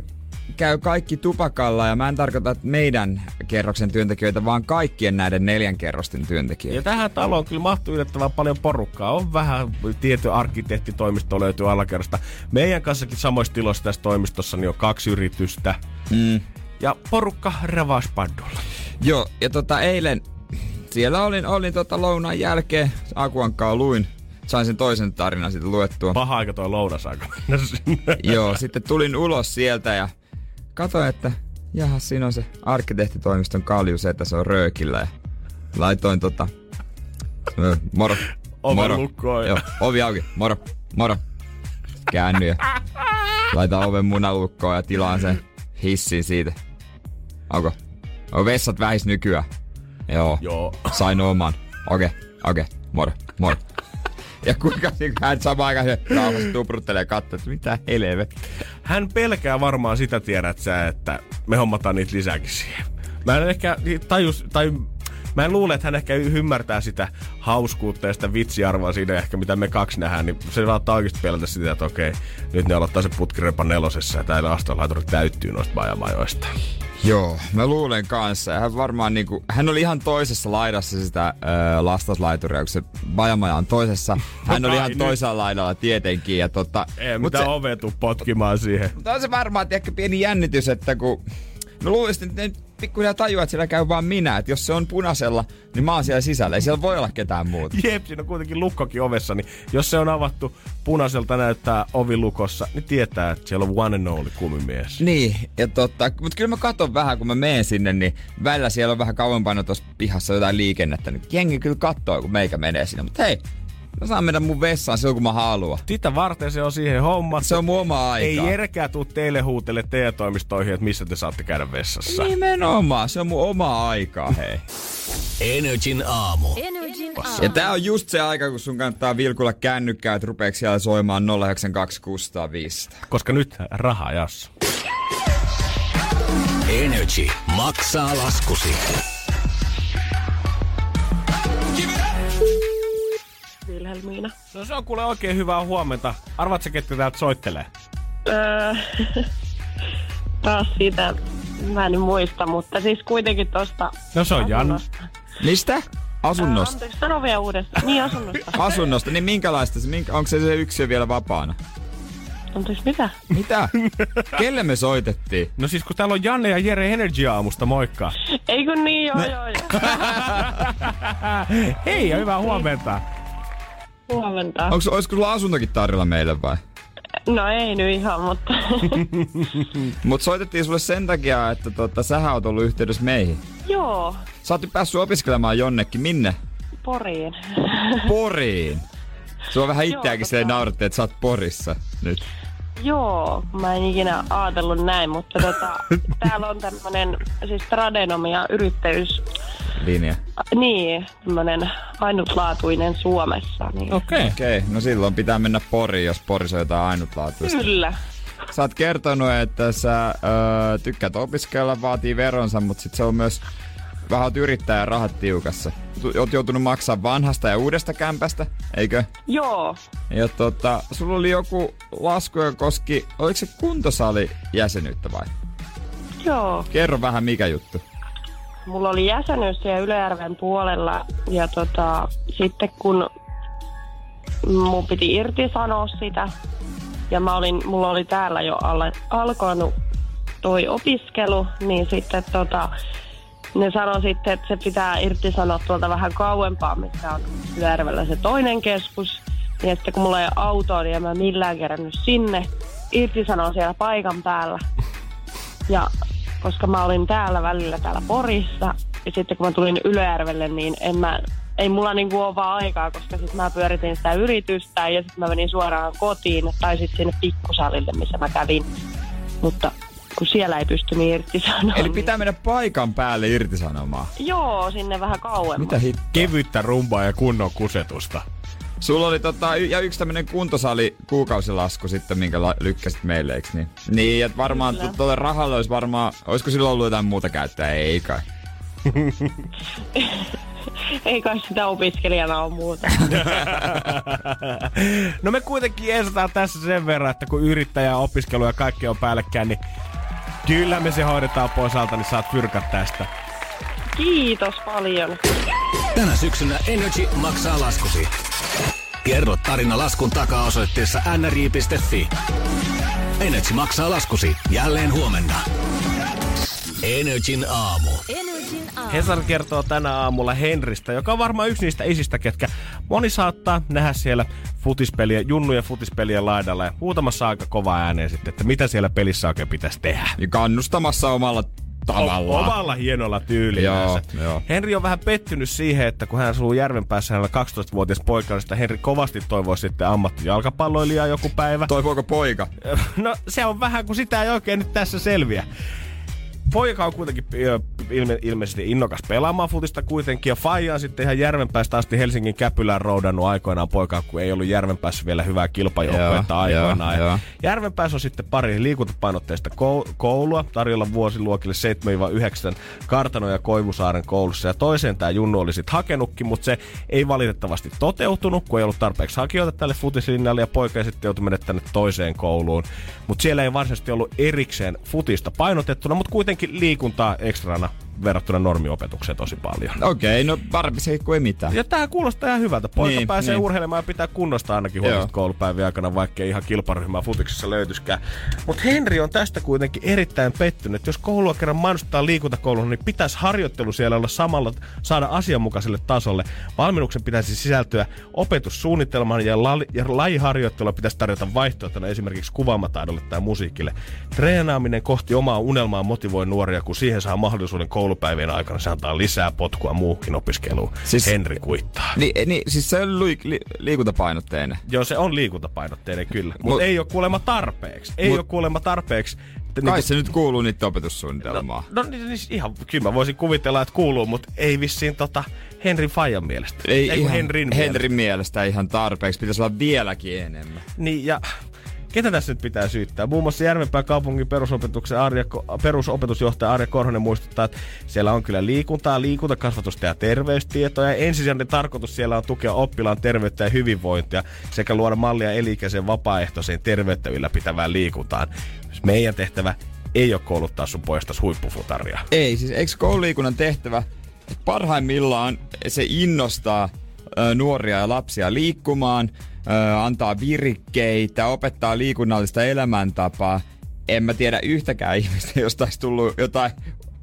käy kaikki tupakalla ja mä en tarkoita että meidän kerroksen työntekijöitä, vaan kaikkien näiden neljän kerrosten Ja työntekijöitä. tähän taloon kyllä mahtuu yllättävän paljon porukkaa. On vähän tietty arkkitehtitoimisto löytyy alakerrasta. Meidän kanssakin samoissa tiloissa tässä toimistossa niin on kaksi yritystä. Mm. Ja porukka revauspandulla. Joo, ja tota eilen siellä olin, olin tota lounaan jälkeen, Akuankkaa luin, sain sen toisen tarinan sitten luettua. Paha aika toi lounasaika. Joo, sitten tulin ulos sieltä ja katsoin, että jaha, siinä on se arkkitehtitoimiston kaljus, että se on röökillä. Ja laitoin tota, moro, moro. lukkoon ja- Joo, ovi auki, moro, moro. Käänny ja laitan oven munalukkoon ja tilaan sen hissin siitä. Onko? On vessat vähis nykyään. Joo. Joo. Sain oman. Okei, okay, okei, okay. moro, moro. Ja kuinka hän samaan aikaan se rauhassa tupruttelee ja katsoo, että mitä helvet. Hän pelkää varmaan sitä tiedät sä, että me hommataan niitä lisääkin siihen. Mä en ehkä tajus, tai mä en luule, että hän ehkä ymmärtää sitä hauskuutta ja sitä vitsiarvoa siinä ehkä, mitä me kaksi nähdään, niin se saattaa oikeasti pelätä sitä, että okei, nyt ne aloittaa se putkirepa nelosessa ja täällä astolaituri täyttyy noista bajamajoista. Joo, mä luulen kanssa. Hän varmaan niinku, hän oli ihan toisessa laidassa sitä ö, lastaslaituria, kun se bajamaja on toisessa. Hän oli ai ihan nyt. toisella laidalla tietenkin. Ja tota, Ei mut mitään se, tuu potkimaan siihen. mutta on se varmaan ehkä pieni jännitys, että kun Mä luulisin, että ne pikkuhiljaa tajuaa, että siellä käy vaan minä. Että jos se on punaisella, niin mä oon siellä sisällä. Ei siellä voi olla ketään muuta. Jep, siinä on kuitenkin lukkokin ovessa, niin jos se on avattu punaiselta näyttää ovi lukossa, niin tietää, että siellä on one and only kumimies. Niin, ja totta, mutta kyllä mä katon vähän, kun mä menen sinne, niin välillä siellä on vähän kauempana tuossa pihassa jotain liikennettä, niin jengi kyllä kattoo, kun meikä menee sinne. Mutta hei, mä saan mennä mun vessaan silloin, kun mä haluan. Sitä varten se on siihen homma. Se on mun oma Ei aika. Jerkää tuu teille huutele teidän toimistoihin, että missä te saatte käydä vessassa. Nimenomaan, se on mun oma aikaa, hei. Energin aamu. Energin Ja aamu. tää on just se aika, kun sun kannattaa vilkulla kännykkää, että rupeeks siellä soimaan 092605. Koska nyt raha jassa. Energy maksaa laskusi. Vilhelmiina. No se on kuule oikein hyvää huomenta. Arvaat sä, ketkä täältä soittelee? Öö, <laughs> taas siitä, mä en muista, mutta siis kuitenkin tosta... No se on Jan. Mistä? Asunnosta. anteeksi, sano vielä uudestaan. Niin, asunnosta. <laughs> Asunnosta, niin minkälaista se, minkä, onko se se yksi vielä vapaana? Anteeksi, mitä? Mitä? Kelle me soitettiin? No siis kun täällä on Janne ja Jere Energy aamusta, moikka. Ei kun niin, joo, joo, joo. <laughs> Hei ja hyvää huomenta. Huomenta. Onko, olisiko sulla asuntokin tarjolla meille vai? No ei nyt ihan, mutta... <laughs> Mut soitettiin sulle sen takia, että tota, sähän oot ollut yhteydessä meihin. joo, Sä oot päässyt opiskelemaan jonnekin. Minne? Poriin. Poriin. Sulla vähän itseäkin silleen tota- nauratti, että sä oot Porissa nyt. Joo, mä en ikinä ajatellut näin, mutta tota, <laughs> täällä on tämmönen siis tradenomia yrittäjyys... Linja. Niin, tämmönen ainutlaatuinen Suomessa. Niin. Okei. Okei, okay, no silloin pitää mennä Poriin, jos Porissa on jotain ainutlaatuista. Kyllä. Sä oot kertonut, että sä öö, tykkäät opiskella, vaatii veronsa, mutta sit se on myös vähän oot yrittäjä rahat tiukassa. Oot joutunut maksaa vanhasta ja uudesta kämpästä, eikö? Joo, Ja tota, sulla oli joku lasku, joka koski, oliko se kuntosali jäsenyyttä vai? Joo. Kerro vähän mikä juttu. Mulla oli jäsenyys siellä Ylejärven puolella ja tota, sitten kun mun piti irti sanoa sitä ja mä olin, mulla oli täällä jo alle, alkanut toi opiskelu, niin sitten tota, ne sanoi sitten, että se pitää irti sanoa tuolta vähän kauempaa, missä on Ylejärvellä se toinen keskus. Ja sitten kun mulla ei ole autoa, niin en mä millään kerännyt sinne. Irti sanoo siellä paikan päällä. Ja koska mä olin täällä välillä täällä Porissa, ja sitten kun mä tulin Ylöjärvelle, niin en mä, ei mulla niinku ole vaan aikaa, koska sitten mä pyöritin sitä yritystä ja sitten mä menin suoraan kotiin tai sitten sinne pikkusalille, missä mä kävin. Mutta kun siellä ei pysty niin irtisanomaan. Eli pitää mennä paikan päälle irtisanomaan. Joo, sinne vähän kauemmas. Mitä hittoa? Kevyttä rumbaa ja kunnon kusetusta. Sulla oli tota, ja yksi tämmönen kuntosali kuukausilasku sitten, minkä la- lykkäsit meille, eiks niin? Niin, että varmaan tuolle rahalle olisi varmaan, olisiko sillä ollut jotain muuta käyttöä? Ei kai. <laughs> Ei kai sitä opiskelijana ole muuta. <laughs> No me kuitenkin esataan tässä sen verran, että kun yrittäjä, opiskelu ja kaikki on päällekkäin, niin kyllä me se hoidetaan pois alta, niin saat fyrkat tästä. Kiitos paljon. Tänä syksynä Energy maksaa laskusi. Kerro tarina laskun takaa osoitteessa nri.fi. Energy maksaa laskusi jälleen huomenna. Energin aamu. Energin aamu. Hesari kertoo tänä aamulla Henristä, joka on varmaan yksi niistä isistä, ketkä moni saattaa nähdä siellä futispeliä, junnujen futispelien laidalla ja muutamassa aika kova ääneen sitten, että mitä siellä pelissä oikein pitäisi tehdä. Ja kannustamassa omalla tavallaan. O- omalla hienolla tyylillänsä. Joo. Henri on vähän pettynyt siihen, että kun hän asuu Järvenpäässä, hänellä on 12-vuotias poika, niin Henri kovasti toivoo sitten ammattijalkapalloilijaa joku päivä. Toivooko poika? <laughs> No se on vähän, kun sitä ei oikein nyt tässä selviä. Poika on kuitenkin ilme, ilmeisesti innokas pelaamaan futista kuitenkin. Ja Faija on sitten ihan Järvenpäästä asti Helsingin Käpylään roudannut aikoinaan poikaa, kun ei ollut Järvenpäässä vielä hyvää kilpajoukkuetta aikoinaan. joo, Ja joo. Järvenpäässä on sitten pari liikuntapainotteista kou- koulua tarjolla vuosiluokille 7-9 Kartano ja Koivusaaren koulussa. Ja toiseen tämä Junnu oli sitten hakenutkin, mutta se ei valitettavasti toteutunut, kun ei ollut tarpeeksi hakijoita tälle futislinjalle ja poika sitten joutui mennä tänne toiseen kouluun. Mutta siellä ei varsinaisesti ollut erikseen futista painotettuna, mutta kuitenkin liikuntaa ekstrana verrattuna normiopetukseen tosi paljon. Okei, no parempi se kuin ei mitään. Ja tää kuulostaa ihan hyvältä. Poika niin, pääsee niin. urheilemaan ja pitää kunnosta ainakin huolesta Joo. koulupäivän aikana, vaikka ei ihan kilparyhmää futiksessa löytyskään. Mutta Henri on tästä kuitenkin erittäin pettynyt. Jos koulua kerran mainostetaan liikuntakoulun, niin pitäisi harjoittelu siellä olla samalla saada asianmukaiselle tasolle. Valmennuksen pitäisi sisältyä opetussuunnitelmaan ja, la- ja lajiharjoittelua pitäisi tarjota vaihtoehtona esimerkiksi kuvaamataidolle tai musiikille. Treenaaminen kohti omaa unelmaa motivoi nuoria, kun siihen saa mahdollisuuden koulupäivien aikana. Se antaa lisää potkua muuhun opiskeluun. Siis, Siis- Henri kuittaa. Ni, ni, siis se on li, li, liikuntapainotteinen. Joo, se on liikuntapainotteinen kyllä, mutta Mut- ei ole kuulemma tarpeeksi. Ei Mut- ole kuulemma tarpeeksi. että Kai niinku- se nyt kuuluu niiden opetussuunnitelmaan. No niin, niin ihan, kyllä mä voisin kuvitella, että kuuluu, mutta ei vissiin tota Henrin Fajan mielestä. Ei, kun ihan Henrin, mielestä. Henrin mielestä ihan tarpeeksi. Pitäisi olla vieläkin enemmän. Niin ja ketä tässä nyt pitää syyttää? Muun muassa Järvenpään kaupungin perusopetuksen Arja, perusopetusjohtaja Arja Korhonen muistuttaa, että siellä on kyllä liikuntaa, liikuntakasvatusta ja terveystietoa. Ja ensisijainen tarkoitus siellä on tukea oppilaan terveyttä ja hyvinvointia sekä luoda mallia elikäisen vapaaehtoiseen terveyttä ylläpitävään liikuntaan. Meidän tehtävä ei ole kouluttaa sun poistas huippufutaria. Ei, siis eikö koululiikunnan tehtävä parhaimmillaan se innostaa nuoria ja lapsia liikkumaan, antaa virikkeitä, opettaa liikunnallista elämäntapaa. En mä tiedä yhtäkään ihmistä, josta olisi tullut jotain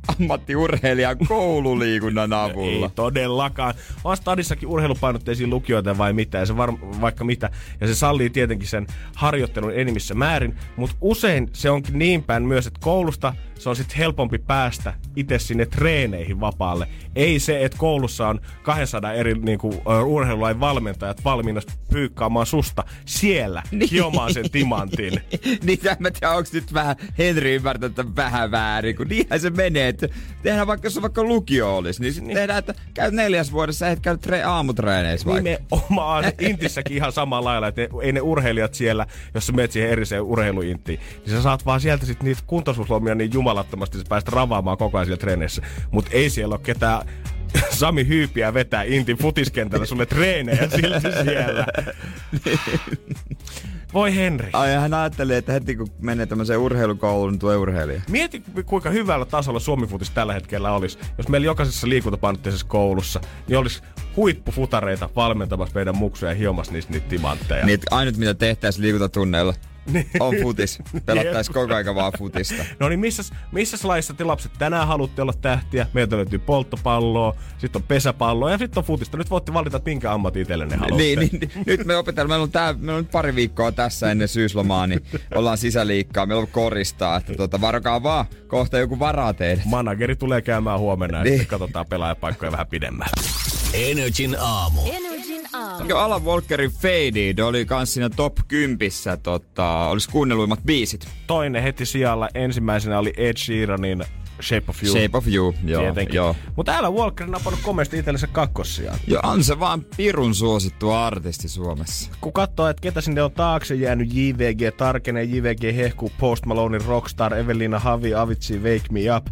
ammattiurheilijaa koululiikunnan avulla. Ei todellakaan. On stadissakin urheilupainotteisia lukijoita vai mitä, ja se var, vaikka mitä. Ja se sallii tietenkin sen harjoittelun enimmissä määrin, mutta usein se onkin niin päin myös, että koulusta se on sitten helpompi päästä itse sinne treeneihin vapaalle. Ei se, että koulussa on 200 eri niin kuin, urheilulain valmentajat valmiina pyykkaamaan susta siellä Niin. hiomaan sen timantin. <laughs> niin mä tiedä, onko nyt vähän Henri ymmärtänyt vähän väärin, kun niinhän se menee, että tehdään vaikka, jos on vaikka lukio olisi, niin sitten tehdään, että käyt neljäs vuodessa, et käy tre- aamutreeneissä vaikka. Nimenomaan. Intissäkin ihan samalla lailla, että ei ne urheilijat siellä, jos sä menet siihen eriseen urheiluintiin, niin sä saat vaan sieltä sit niitä kuntoisuuslomia niin jumalattomasti, sä päästä ravaamaan koko ajan siellä treeneissä. Mutta ei siellä ole ketään <laughs> Sami Hyypiä vetää Intin futiskentällä sulle treenejä silti siellä. <laughs> Voi Henri. Ai hän ajatteli, että heti kun menee tämmöiseen urheilukouluun, niin tulee urheilija. Mieti, kuinka hyvällä tasolla Suomi-futis tällä hetkellä olisi, jos meillä jokaisessa liikuntapainotteisessa koulussa niin olisi huippufutareita valmentamassa meidän muksuja ja hiomassa niistä niitä timantteja. Niin, ainut mitä tehtäisiin liikuntatunneilla on futis. Pelattaisiin koko aika vaan futista. No niin, missä, missä laissa te lapset tänään haluatte olla tähtiä? Meiltä löytyy polttopalloa, sitten on pesäpalloa ja sitten on futista. Nyt voitte valita, että minkä ammatin itsellenne haluatte. Niin, niin, niin, nyt me opetellaan. Meillä on, tää, meillä on nyt pari viikkoa tässä ennen syyslomaa, niin ollaan sisäliikkaa. Meillä on koristaa, että tota, varokaa vaan. Kohta joku varaa teidät. Manageri tulee käymään huomenna ja Niin. sitten katsotaan pelaajapaikkoja vähän pidemmälle. Energin aamu. Energin aamu. Jo Alan Walkerin Faded oli kans siinä top 10, tota, olisi kuunnelluimmat biisit. Toinen heti sijalla ensimmäisenä oli Ed Sheeranin Shape of You. Shape of You, joo. Tietenkin. joo. Mutta täällä Walker on napannut komeasti itsellensä kakkossijaan. Ja on se vaan pirun suosittu artisti Suomessa. Kun katsoo, että ketä sinne on taakse jäänyt JVG, Tarkenen, JVG, Hehku, Post Malone, Rockstar, Evelina, Havi, Avicii, Wake Me Up,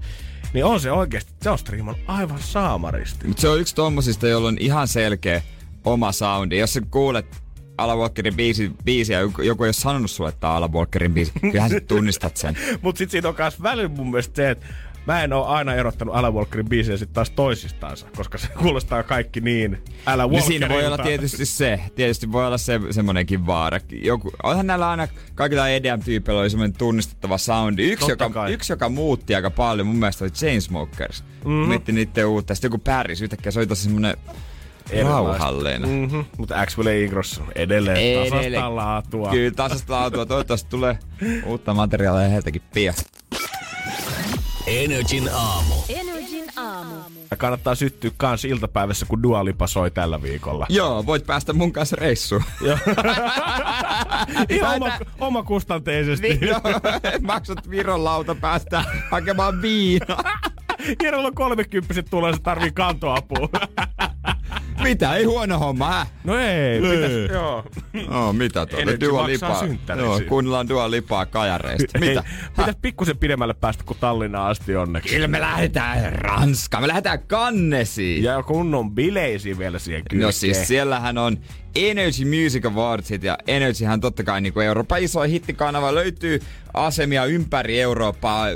niin on se oikeasti, se on aivan saamaristi. Mutta se on yksi tommosista, jolla on ihan selkeä oma soundi. Jos sä kuulet Alan Walkerin biisi, biisiä, joku, ei ole sanonut sulle, että on Alan Walkerin biisi, kyllähän sä tunnistat sen. <laughs> Mutta sitten siitä on myös välillä mun mielestä se, että mä en oo aina erottanut Alan Walkerin biisejä sitten taas toisistansa, koska se kuulostaa kaikki niin Alan Niin siinä voi olla tietysti se, tietysti voi olla se, semmonenkin vaara. Joku, onhan näillä aina, kaikilla EDM-tyypeillä oli semmoinen tunnistettava soundi. Yksi Totta joka, kai. yksi, joka muutti aika paljon, mun mielestä oli Chainsmokers. Mhm. Mm-hmm. Mietti niiden uutta. Sitten joku Paris, yhtäkkiä se oli tosi semmonen rauhallinen. Mm. Mm-hmm. Mutta Axwell Ingross edelleen, Edelleen. tasasta laatua. Kyllä tasasta laatua. Toivottavasti tulee uutta materiaalia heiltäkin pian. Energin aamu. Energin aamu. Ja kannattaa syttyä kans iltapäivässä, kun Dua Lipa soi tällä viikolla. Joo, voit päästä mun kanssa reissuun. <laughs> Ihan oma, oma kustanteisesti. Joo, maksat Viron lauta päästä hakemaan viinaa. Kerralla 30 tulee, se tarvii kantoapua. <laughs> Mitä? Ei huono homma, hä? No ei, pitäis, joo. No, mitä tuolla? Energy Dua maksaa Lipaa. Joo, kuunnellaan Dua Lipaa kajareista. Ei, Mitä? pitäis pikkusen pidemmälle päästä kuin Tallinnaan asti onneksi. Kyllä me lähdetään Ranskaan, me lähdetään Kannesiin. Ja kunnon bileisiin vielä siihen kylkeen. No siis siellähän on Energy Music Awardsit ja Energyhän totta kai niin kuin Euroopan isoin hittikanava löytyy asemia ympäri Eurooppaa,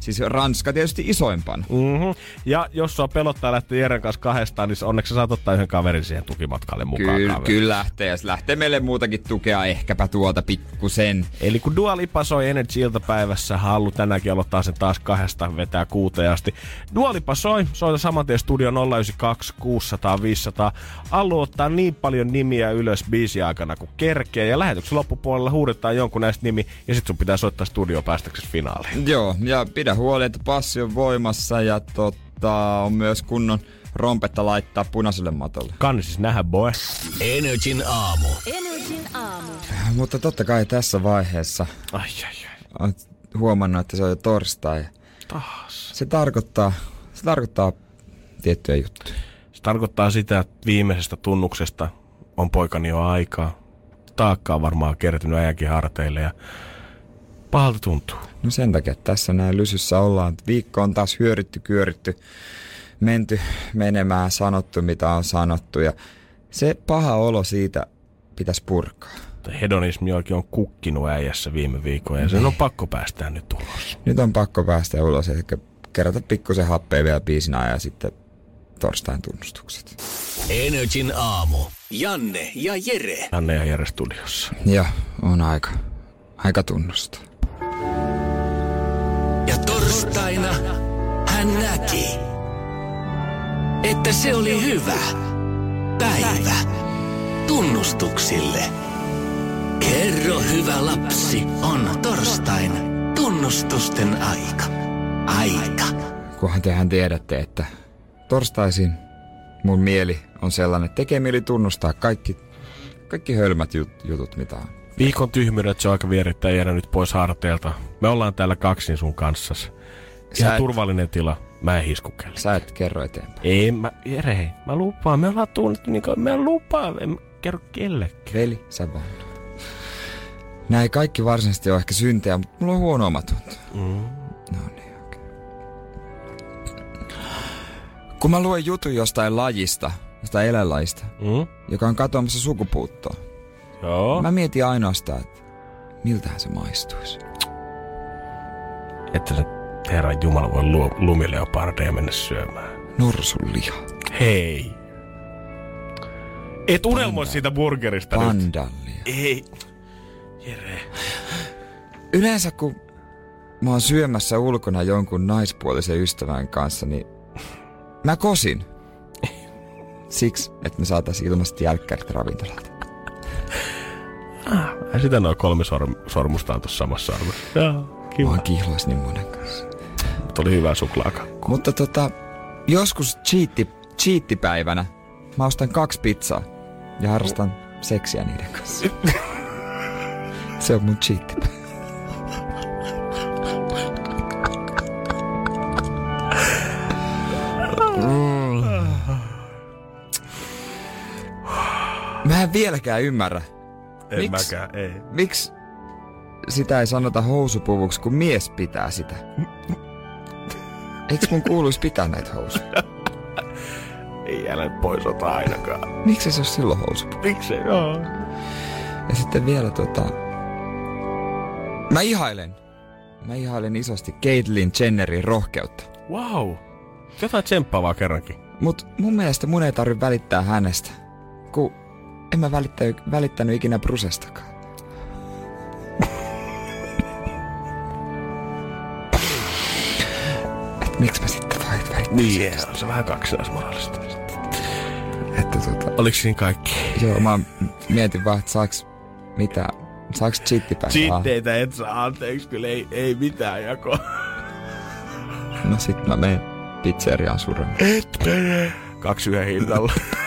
siis Ranska tietysti isoimpana. Mm-hmm. Ja jos sua pelottaa lähteä Jeren kanssa kahdestaan, niin onneksi sä saat ottaa yhden kaverin siihen tukimatkalle mukaan. Kyllä, kaveri. kyllä lähtee ja se lähtee meille muutakin tukea, ehkäpä tuolta pikkusen. Eli kun Dua Lipa soi Energy iltapäivässä, halu tänäänkin aloittaa sen taas kahdesta vetää kuuteen asti. Dua Lipa soi, soita saman tien studio 092 600 500. Allu ottaa niin paljon nimiä ylös biisi aikana kuin kerkee ja lähetyksen loppupuolella huudetaan jonkun näistä nimi ja sit sun pitää soittaa studio päästäksesi finaaliin. Joo, ja pidä huoli, että passi on voimassa ja tota, on myös kunnon rompetta laittaa punaiselle matolle. Kanni siis nähdä, boy. Energin aamu. Energin aamu. Mutta totta kai tässä vaiheessa Ai, ai, ai. olet huomannut, että se on jo torstai. Taas. Se tarkoittaa, se tarkoittaa tiettyjä juttuja. Se tarkoittaa sitä, että viimeisestä tunnuksesta on poikani jo aikaa. Taakka on varmaan kertynyt äijänkin harteille ja pahalta tuntuu. No sen takia että tässä näin lysyssä ollaan. Viikko on taas hyörytty, kyöritty, menty menemään, sanottu mitä on sanottu ja se paha olo siitä pitäisi purkaa. Hedonismi oikein on kukkinut äijässä viime viikolla ja sen on pakko päästää nyt ulos. Nyt on pakko päästä ulos, eli kerätä pikkusen happea vielä biisin ajan ja sitten torstain tunnustukset. Energin aamu. Janne ja Jere. Janne ja Jere studiossa. Joo, on aika. Aika tunnustaa. Ja torstaina hän näki, että se oli hyvä päivä tunnustuksille. Kerro hyvä lapsi, on torstain tunnustusten aika. Aika. Kunhan tehän tiedätte, että torstaisin mun mieli on sellainen, että tekee mieli tunnustaa kaikki, kaikki hölmät jut- jutut, mitä on. Viikon tyhmyydet se on aika vierittää Jere nyt pois harteilta. Me ollaan täällä kaksin sun kanssas. Ihan et- turvallinen tila. Mä en hiskukelle. Sä et kerro eteenpäin. Ei, mä, Jere, hei, mä lupaan. Me ollaan tunnettu niin kuin, mä lupaan. En mä kerro kellekään. Veli, sä vaan. Nämä ei kaikki varsinaisesti ole ehkä syntejä, mutta mulla on huono omatunto. Mm. No niin, okei. Kun mä luen jutun jostain lajista, jostain eläinlajista, Mm? joka on katoamassa sukupuuttoon, Joo. mä mietin ainoastaan, että miltähän se maistuisi. Että Herran Jumala voi lu- lumileopardeja mennä syömään. Norsun liha. Hei. Et unelmoi siitä burgerista nyt. Pandallia. Ei. Jere. Yleensä kun mä oon syömässä ulkona jonkun naispuolisen ystävän kanssa, niin mä kosin. Siksi, että me saataisiin ilmaiset jälkkärit ravintolalta. Ai sitä noin kolme sorm- sormusta on tuossa samassa arvossa. Joo, Mä kiva. oon kihlois niin monen kanssa. Tuli hyvää suklaakakku. Mutta tota, joskus cheatti, cheattipäivänä mä ostan kaksi pizzaa ja harrastan seksiä niiden kanssa. <laughs> Se on mun cheattipäivä. Mä en vieläkään ymmärrä, En Miks? mäkään, ei. miksi sitä ei sanota housupuvuksi, kun mies pitää sitä. Eikö mun kuuluisi pitää näitä housuja? Ei älä pois ota ainakaan. Miksi se olisi silloin housupuvu? Miksei? Joo. Ja sitten vielä tota... Mä ihailen. Mä ihailen isosti Caitlyn Jennerin rohkeutta. Wow. Jotain tsemppaavaa kerrankin. Mut mun mielestä mun ei tarvi välittää hänestä. Kun en mä välittänyt, välittänyt ikinä Brusestakaan. Miksi mä sitten vai- välittäisin? Niin, on se vähän kaksinaismoraalista. Että tota, Oliko siinä kaikki? joo, mä mietin vaan, että saaks mitä, saaks chittipäivää? Cheatteitä et saa anteeksi, kyllä ei, ei mitään jakoa. No sit mä menen pizzeriaan surran. Et mene. Kaksi yhden hinnalla. <laughs>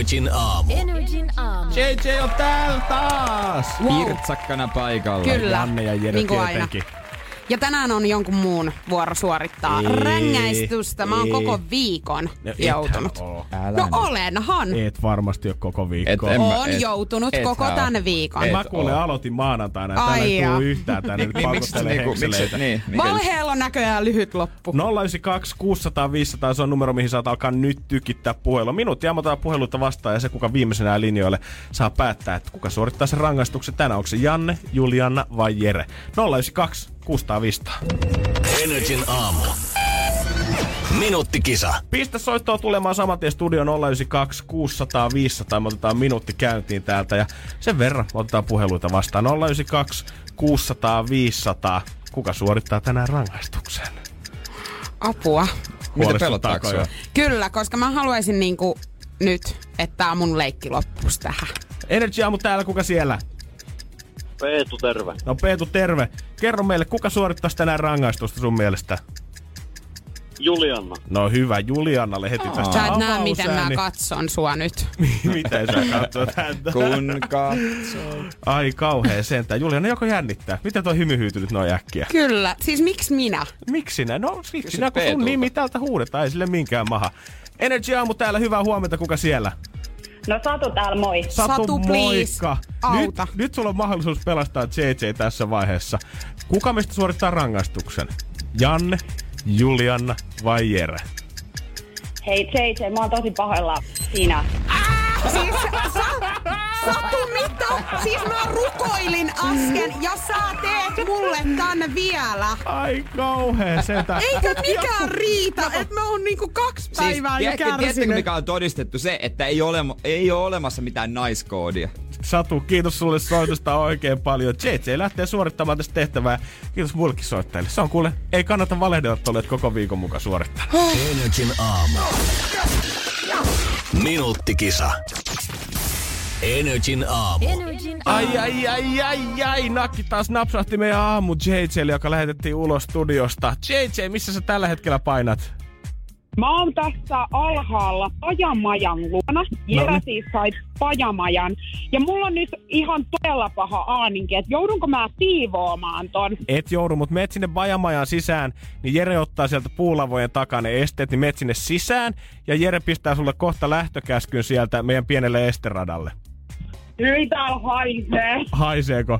Energin aamu. Energin aamu. JJ on täällä taas! Pirtsakkana paikalla. Kyllä, Janne ja Jere niin aina. Ja tänään on jonkun muun vuoro suorittaa Ei, rängäistystä. Mä oon ei. koko viikon No, joutunut. Älä No olenhan. Et varmasti ole koko viikko. Et mä- On et- joutunut et koko tän viikon. Et Mä kuulen aloitin maanantaina ja täällä ei tullut yhtään tänne Niin, miksi, paukuttelee niinku, hekseleitä. niin, Valheella on näköjään lyhyt loppu. 092 600 500 se on numero, mihin saat alkaa nyt tykittää puhelua. Minuutti ammotaan puheluita vastaan ja se, kuka viimeisenä linjoille saa päättää, että kuka suorittaa sen rangaistuksen tänään. Onko se Janne, Juliana vai Jere? 092 600 500. Energin aamu. Minuuttikisa. Pistä soittoa tulemaan saman tien studio 092 600 500. Me otetaan minuutti käyntiin täältä ja sen verran otetaan puheluita vastaan. 092 600 500. Kuka suorittaa tänään rangaistuksen? Apua. Mitä pelottaako? Kyllä, koska mä haluaisin niinku nyt, että tää mun leikki loppus tähän. Energy aamu täällä, kuka siellä? Peetu, terve. No Peetu, terve. Kerro meille, kuka suorittaisi tänään rangaistusta sun mielestä? Julianna. No hyvä, Julianalle heti tästä Sä et näe, miten mä avausääni. katson sua nyt. <laughs> Miten sä katsot häntä? Kun katsoo. Ai kauhea sentään. Juliana joko jännittää? Miten toi hymy hyytynyt noin äkkiä? Kyllä. Siis miksi minä? Miksi nä? No siksi Kysy nä, kun sun nimi täältä huudetaan, ei sille minkään maha. Energy aamu täällä, hyvää huomenta, kuka siellä? No Satu täällä, moi. Satu, please. moikka. Auta. Nyt, nyt sulla on mahdollisuus pelastaa JJ tässä vaiheessa. Kuka meistä suorittaa rangaistuksen? Janne, Juliana vai Jere? Hei JJ, mä oon tosi pahoilla siinä. Siis sa, Satu, mitä? Siis mä rukoilin äsken ja sä teet mulle tän vielä. Ai kauhea sentään. Eikö mikään riitä, että mä oon niinku kaksi päivää jo tiedätkö, kärsinyt. mikä on todistettu? Se, että ei ole, ei ole olemassa mitään naiskoodia. Satu, kiitos sulle soitosta oikein paljon. JJ lähtee suorittamaan tästä tehtävää. Kiitos muillekin soittajille. Se on kuule, ei kannata valehdella, että olet koko viikon mukaan suorittanut. Energin aamu. Minuuttikisa. Energin aamu. Energin aamu. Ai, ai, ai, ai, ai, nakki taas napsahti meidän aamu JJlle, joka lähetettiin ulos studiosta. JJ, missä sä tällä hetkellä painat? Mä oon tässä alhaalla pajamajan luona. Jere No. siis sai pajamajan. Ja mulla on nyt ihan todella paha aaninki, että joudunko mä siivoamaan ton. Et joudu, mutta meet sinne Bajamajan sisään, niin Jere ottaa sieltä puulavojen takaa ne esteet, niin meet sinne sisään, ja Jere pistää sulle kohta lähtökäskyn sieltä meidän pienelle esteradalle. Hyi täällä haisee. Haiseeko?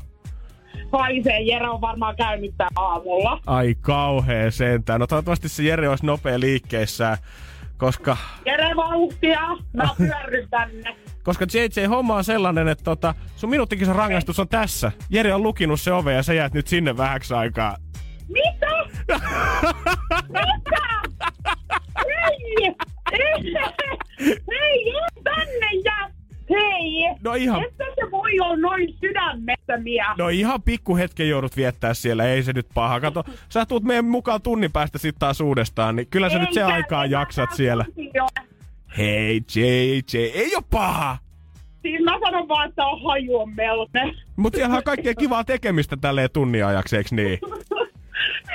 haisee. Jere on varmaan käynyt tää aamulla. Ai kauhea sentään. No toivottavasti se Jere olisi nopea liikkeessään, koska, Jere vauhtia, mä pyörryn tänne. koska JJ homma on sellainen, että tota, sun minuuttikin rangaistus on tässä. Jere on lukinut se ove ja sä jäät nyt sinne vähäksi aikaa. Mitä? Mitä? Hei! Hei! Hei, en tänne jää! Hei! No ihan, Että se voi olla noin sydämettömiä. no ihan pikku hetken joudut viettää siellä, ei se nyt paha. Kato, sä tuut meidän mukaan tunnin päästä sit taas uudestaan, niin kyllä sä nyt se Eikä aikaa jaksat siellä. tuntia. Hei JJ, ei oo paha! Siis mä sanon vaan, että on haju on melkoinen. Mutta siellä on kaikkea kivaa tekemistä tälleen tunnin ajaksi, eiks niin? <laughs>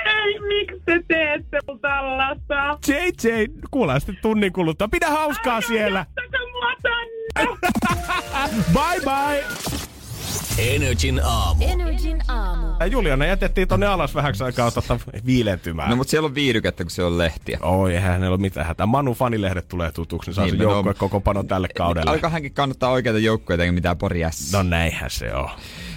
Ei, miksi te teette mun tällaista? JJ, kuullaan sitten tunnin kuluttua. Pidä hauskaa siellä. Jättäkö mua tänne? Bye bye! Energin aamu. Energin aamu. Ja Juliana jätettiin tonne alas vähäksi aikaa tota viilentymään. No mutta siellä on viihdykettä, kun se on lehtiä. Oi, eihän hänellä ole mitään hätää. Manu fanilehdet tulee tutuksi, niin saa Niin, niin, no- joukkue koko pano tälle kaudelle. Alkaa hänkin kannattaa oikeita joukkoja eikä mitään Pori S. No näinhän se on.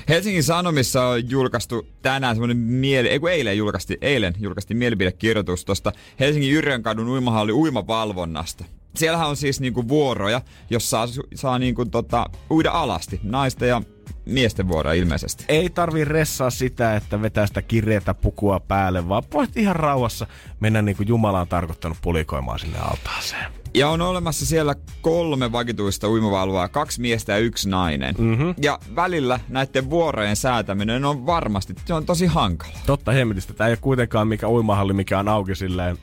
Helsingin Sanomissa on julkaistu tänään semmoinen mieli, ei kun eilen julkaisti, eilen julkaistiin mielipidekirjoitus tuosta Helsingin Yrjönkadun uimahalli uimavalvonnasta. Siellähän on siis niinku vuoroja, jossa saa, saa niinku tota, uida alasti, naisten ja miesten vuoroja ilmeisesti. Ei tarvi ressaa sitä, että vetää sitä kireetä pukua päälle, vaan voit ihan rauhassa mennä niin kuin Jumala on tarkoittanut pulikoimaan sinne altaaseen. Ja on olemassa siellä kolme vakituista uimavalvoa, kaksi miestä ja yksi nainen. Mhm. Mm-hmm. Ja välillä näiden vuorojen säätäminen on varmasti, se on tosi hankala. Totta hemmetistä. Tämä ei ole kuitenkaan mikä uimahalli, mikä on auki silleen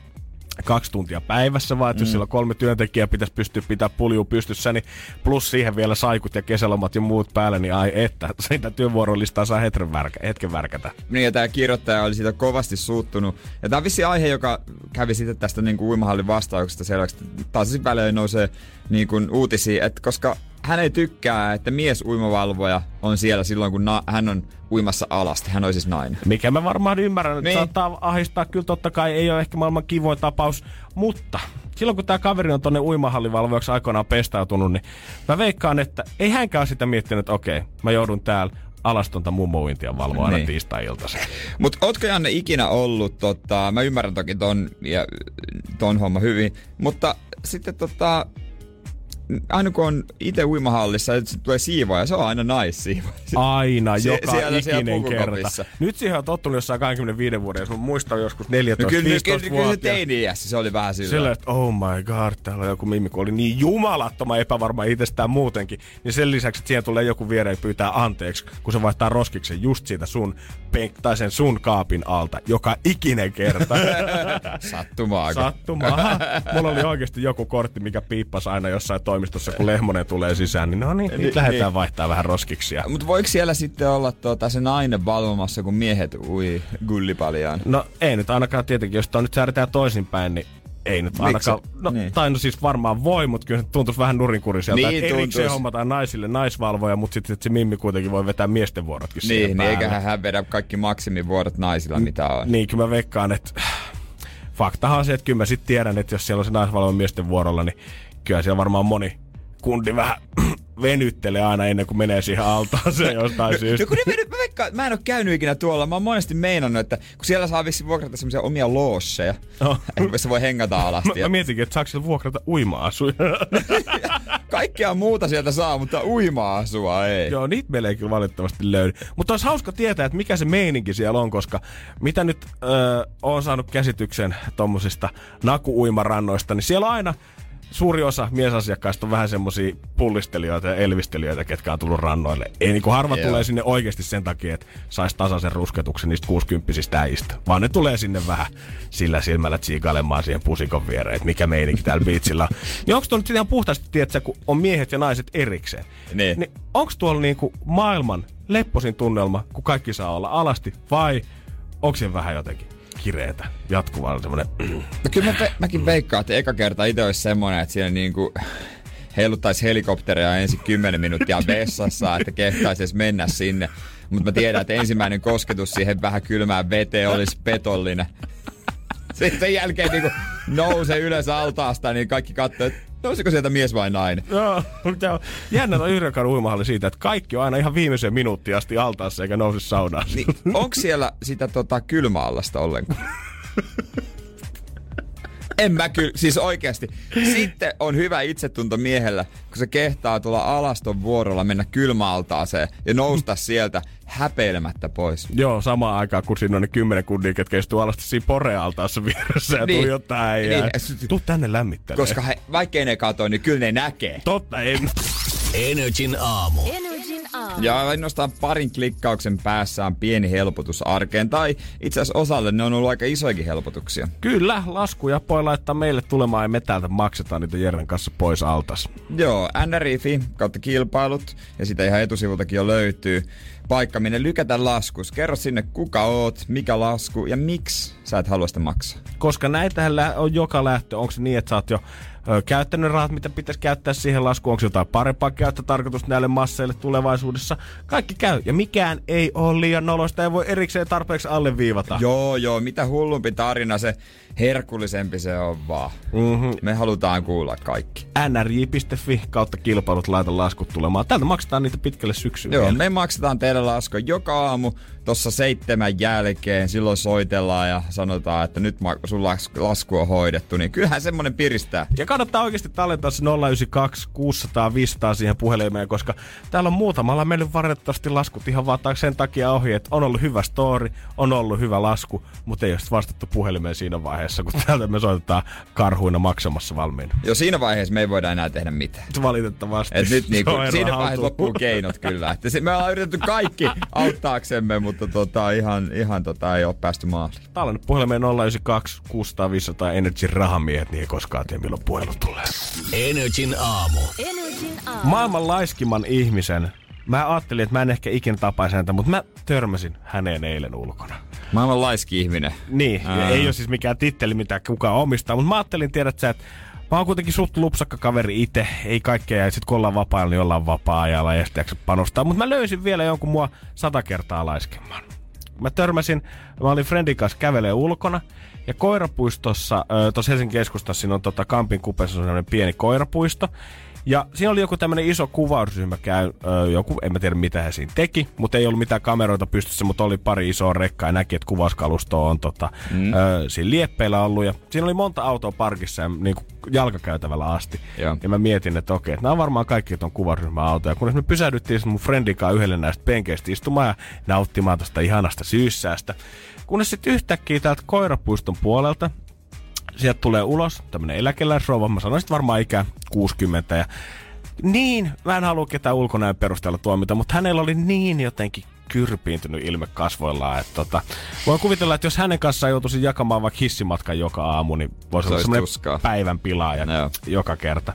kaksi tuntia päivässä, vaan että jos siellä kolme työntekijää pitäisi pystyä pitää pulju pystyssä, niin plus siihen vielä saikut ja kesälomat ja muut päälle, niin ai että, <laughs> siitä työvuorolistaa saa hetken, värkä, hetken värkätä. Niin ja tämä kirjoittaja oli siitä kovasti suuttunut. Ja tämä on vissi aihe, joka kävi sitten tästä niin kuin uimahallin vastauksesta selväksi. Taas välein nousee niin kuin uutisia, että koska hän ei tykkää, että mies uimavalvoja on siellä silloin, kun na- hän on uimassa alasti. Hän on siis nainen. Mikä mä varmaan ymmärrän, että Niin. saattaa ahistaa. Kyllä totta kai ei ole ehkä maailman kivoin tapaus, mutta silloin kun tämä kaveri on tonne uimahallivalvojaksi aikoinaan pestautunut, niin mä veikkaan, että ei hänkään sitä miettinyt, että okei, mä joudun täällä alastonta mummo-uintia valvoa aina Niin. tiistai-iltaisin. Mutta ootko Janne ikinä ollut, tota, mä ymmärrän toki ton, ja, ton homma hyvin, mutta sitten tota, aina kun on itse uimahallissa, että sit tulee siivoja, se on aina naissiivoja. Aina, <laughs> Se- joka siellä- siellä ikinen kerta. pukukopissa. Nyt siihen on tottunut jossain 25 vuoden, jos muistan joskus 14-15 No kyllä, kyllä, kyllä, kyllä se teini-iässä se oli vähän sillä. Sillä, että oh my god, täällä on joku mimmi, kun oli niin jumalattoman epävarma itsestään muutenkin. Niin sen lisäksi, että siihen tulee joku viereen ja pyytää anteeksi, kun se vaihtaa roskiksen just siitä sun penk- tai sen sun kaapin alta. Joka ikinen kerta. <laughs> Sattumaa. Sattumaa. Mulla oli oikeasti joku kortti, mikä piippasi aina jossain toimistossa, kun Lehmonen tulee sisään. Niin no niin, Niin, nyt lähdetään niin. vaihtaa vähän roskiksia. Mutta voiko siellä sitten olla tuota, se nainen valvomassa, kun miehet ui gullipaljaan? No ei nyt ainakaan tietenkin, jos tää nyt säädetään toisinpäin, niin ei nyt ainakaan, no, Niin. niin. tai no siis varmaan voi, mutta kyllä se tuntuisi vähän nurinkuriselta, Niin, niin, että erikseen tuntuis. hommataan naisille naisvalvoja, mutta sitten se mimmi kuitenkin voi vetää miesten vuorotkin siihen Niin, niin päälle. eiköhän hän vedä kaikki maksimivuorot naisilla, mitä on. Niin, kyllä mä veikkaan, että <sighs> faktahan on se, että kyllä mä sitten tiedän, että jos siellä on se naisvalvoja miesten vuorolla, niin kyllä siellä varmaan moni kundi vähän <clears throat> venyttelee aina ennen kuin menee siihen altaaseen jostain <laughs> syystä. No kun ne, mä, veikkaan, mä en ole käynyt ikinä tuolla. Mä oon monesti meinannut, että kun siellä saa vissi vuokrata semmoisia omia loosseja, No. <laughs> missä voi hengata alasti. Mä, mä mietinkin, että saako siellä vuokrata uima-asuja. <laughs> Kaikkea muuta sieltä saa, mutta uima-asua ei. Joo, niitä meillä ei kyllä valitettavasti löydy. Mutta olisi hauska tietää, että mikä se meininki siellä on, koska mitä nyt öö, on saanut käsityksen tommosista naku-uimarannoista, niin siellä on aina suuri osa miesasiakkaista on vähän semmosia pullistelijoita ja elvistelijöitä, ketkä on tullut rannoille. Ei niinku harva Joo. tulee sinne oikeasti sen takia, että saisi tasaisen rusketuksen niistä 60 äijistä. Vaan ne tulee sinne vähän sillä silmällä tsiikailemaan siihen pusikon viereen, että mikä meininki täällä biitsillä on. Niin onko tuo nyt ihan puhtaasti, tiedätkö, kun on miehet ja naiset erikseen? Niin. niin onko tuolla niinku maailman lepposin tunnelma, kun kaikki saa olla alasti, vai onko se vähän jotenkin kireetä, jatkuvaa semmoinen... <clears throat> No kyllä mä, mäkin veikkaan, että eka kerta itse olisi semmoinen, että siinä niinku heiluttaisi helikopteria ensin 10 minuuttia vessassa, että kehtaisi edes mennä sinne. Mutta mä tiedän, että ensimmäinen kosketus siihen vähän kylmään veteen olisi petollinen. Sitten sen jälkeen niinku nousee ylös altaasta, niin kaikki katsoo, että Nousiko sieltä mies vai nainen? Joo, mutta on jännä on Yrjökan uimahalli siitä, että kaikki on aina ihan viimeiseen minuuttiin asti altaassa eikä nouse saunaan. Niin, onko siellä sitä tota, kylmäallasta ollenkaan? <laughs> En mä kyllä, siis oikeasti. Sitten on hyvä itsetunto miehellä, kun se kehtaa tuolla alaston vuorolla mennä kylmäaltaaseen ja nousta <laughs> sieltä häpeilemättä pois. Joo, samaan aikaan kun siinä on ne kymmenen kunnia, ketkä istuu alasti siinä porealtaassa vieressä ja Niin. niin. tuijottaa äijää. Niin. Tuu tänne lämmittelemään. Koska he, vaikkei ne katoo, niin kyllä ne näkee. Totta, ei. Energin aamu. Energin aamu. Ja ainoastaan parin klikkauksen päässä on pieni helpotus arkeen. Tai itse asiassa osalle ne on ollut aika isoikin helpotuksia. Kyllä, laskuja voi laittaa meille tulemaan ja me täältä maksetaan niitä Jeren kanssa pois altas. Joo, NRIFI kautta kilpailut, ja sitä ihan etusivultakin jo löytyy. Paikka, minne lykätä laskus. Kerro sinne, kuka oot, mikä lasku ja miksi sä et halua sitä maksaa. Koska näitähän on joka lähtö. Onko se niin, että sä oot jo ö, käyttänyt rahat, mitä pitäisi käyttää siihen laskuun? Onko jotain parempaa käyttötarkoitusta näille masseille tulevaisuudessa? Kaikki käy. Ja mikään ei ole liian nolosta. Ei voi erikseen tarpeeksi alleviivata. Joo, joo, mitä hullumpi tarina, se herkullisempi se on vaan. Mm-hmm. Me halutaan kuulla kaikki. nrj.fi kautta kilpailut laita laskut tulemaan. Täältä maksetaan niitä pitkälle syksyyn. Joo, vielä. me maksetaan teille lasku joka aamu tossa seitsemän jälkeen. Silloin soitellaan ja sanotaan, että nyt sun las- lasku on hoidettu. Niin kyllähän semmonen piristää. Ja kannattaa oikeasti tallentaa se 092 600 500 siihen puhelimeen, koska täällä on muutamalla mennyt valitettavasti laskut ihan vaan sen takia ohi, että on ollut hyvä story, on ollut hyvä lasku, mutta ei ole vastattu puhelimeen siinä vaiheessa, kun täältä me soitetaan karhuina maksamassa valmiina. Jo siinä vaiheessa me ei voida enää tehdä mitään. Valitettavasti. Et nyt niinku, <laughs> on siinä vaiheessa loppuu keinot kyllä. Että se, me ollaan yritetty kaikki <laughs> auttaaksemme, mutta tota, ihan, ihan tota, ei ole päästy maaliin. Tallenna puhelimeen 092 600 500 Energy rahamiehet, niin ei koskaan tiedä milloin puhelu tulee. Energin aamu. Energin aamu. Maailman laiskimman ihmisen. Mä ajattelin, että mä en ehkä ikinä tapaisi häntä, mutta mä törmäsin häneen eilen ulkona. Maailman laiski ihminen. Niin, Ää. ei ole siis mikään titteli, mitä kukaan omistaa, mutta mä ajattelin, tiedät sä, että mä oon kuitenkin suht lupsakka kaveri itse, ei kaikkea, ja sit kun ollaan vapaa niin ollaan vapaa-ajalla ja jaksa panostaa, mutta mä löysin vielä jonkun mua sata kertaa laiskemman. Mä törmäsin, mä olin friendin kanssa kävelee ulkona, ja koirapuistossa, tuossa Helsingin keskustassa, siinä on tota Kampin kupessa sellainen pieni koirapuisto, ja siinä oli joku tämmönen iso kuvausryhmä käy, ö, joku, en mä tiedä mitä he siinä teki, mutta ei ollut mitään kameroita pystyssä, mutta oli pari isoa rekkaa ja näki, että kuvauskalusto on tota, mm. ö, siinä lieppeillä ollut. Ja siinä oli monta autoa parkissa ja niin kuin jalkakäytävällä asti. Joo. Ja mä mietin, että okei, että nämä on varmaan kaikki ton kuvausryhmän autoja. Kunnes me pysähdyttiin sitten mun friendin kanssa yhdelle näistä penkeistä istumaan ja nauttimaan tosta ihanasta syyssäästä. Kunnes sitten yhtäkkiä täältä koirapuiston puolelta sieltä tulee ulos tämmönen eläkeläisrouva, mä sanoisin varmaan ikä 60 ja niin, mä en halua ketään ulkonäön perusteella tuomita, mutta hänellä oli niin jotenkin kyrpiintynyt ilme kasvoillaan, että tota, voin kuvitella, että jos hänen kanssaan joutuisin jakamaan vaikka hissimatkan joka aamu, niin voisi olla semmoinen tuskaa. päivän pilaaja Joo. joka kerta.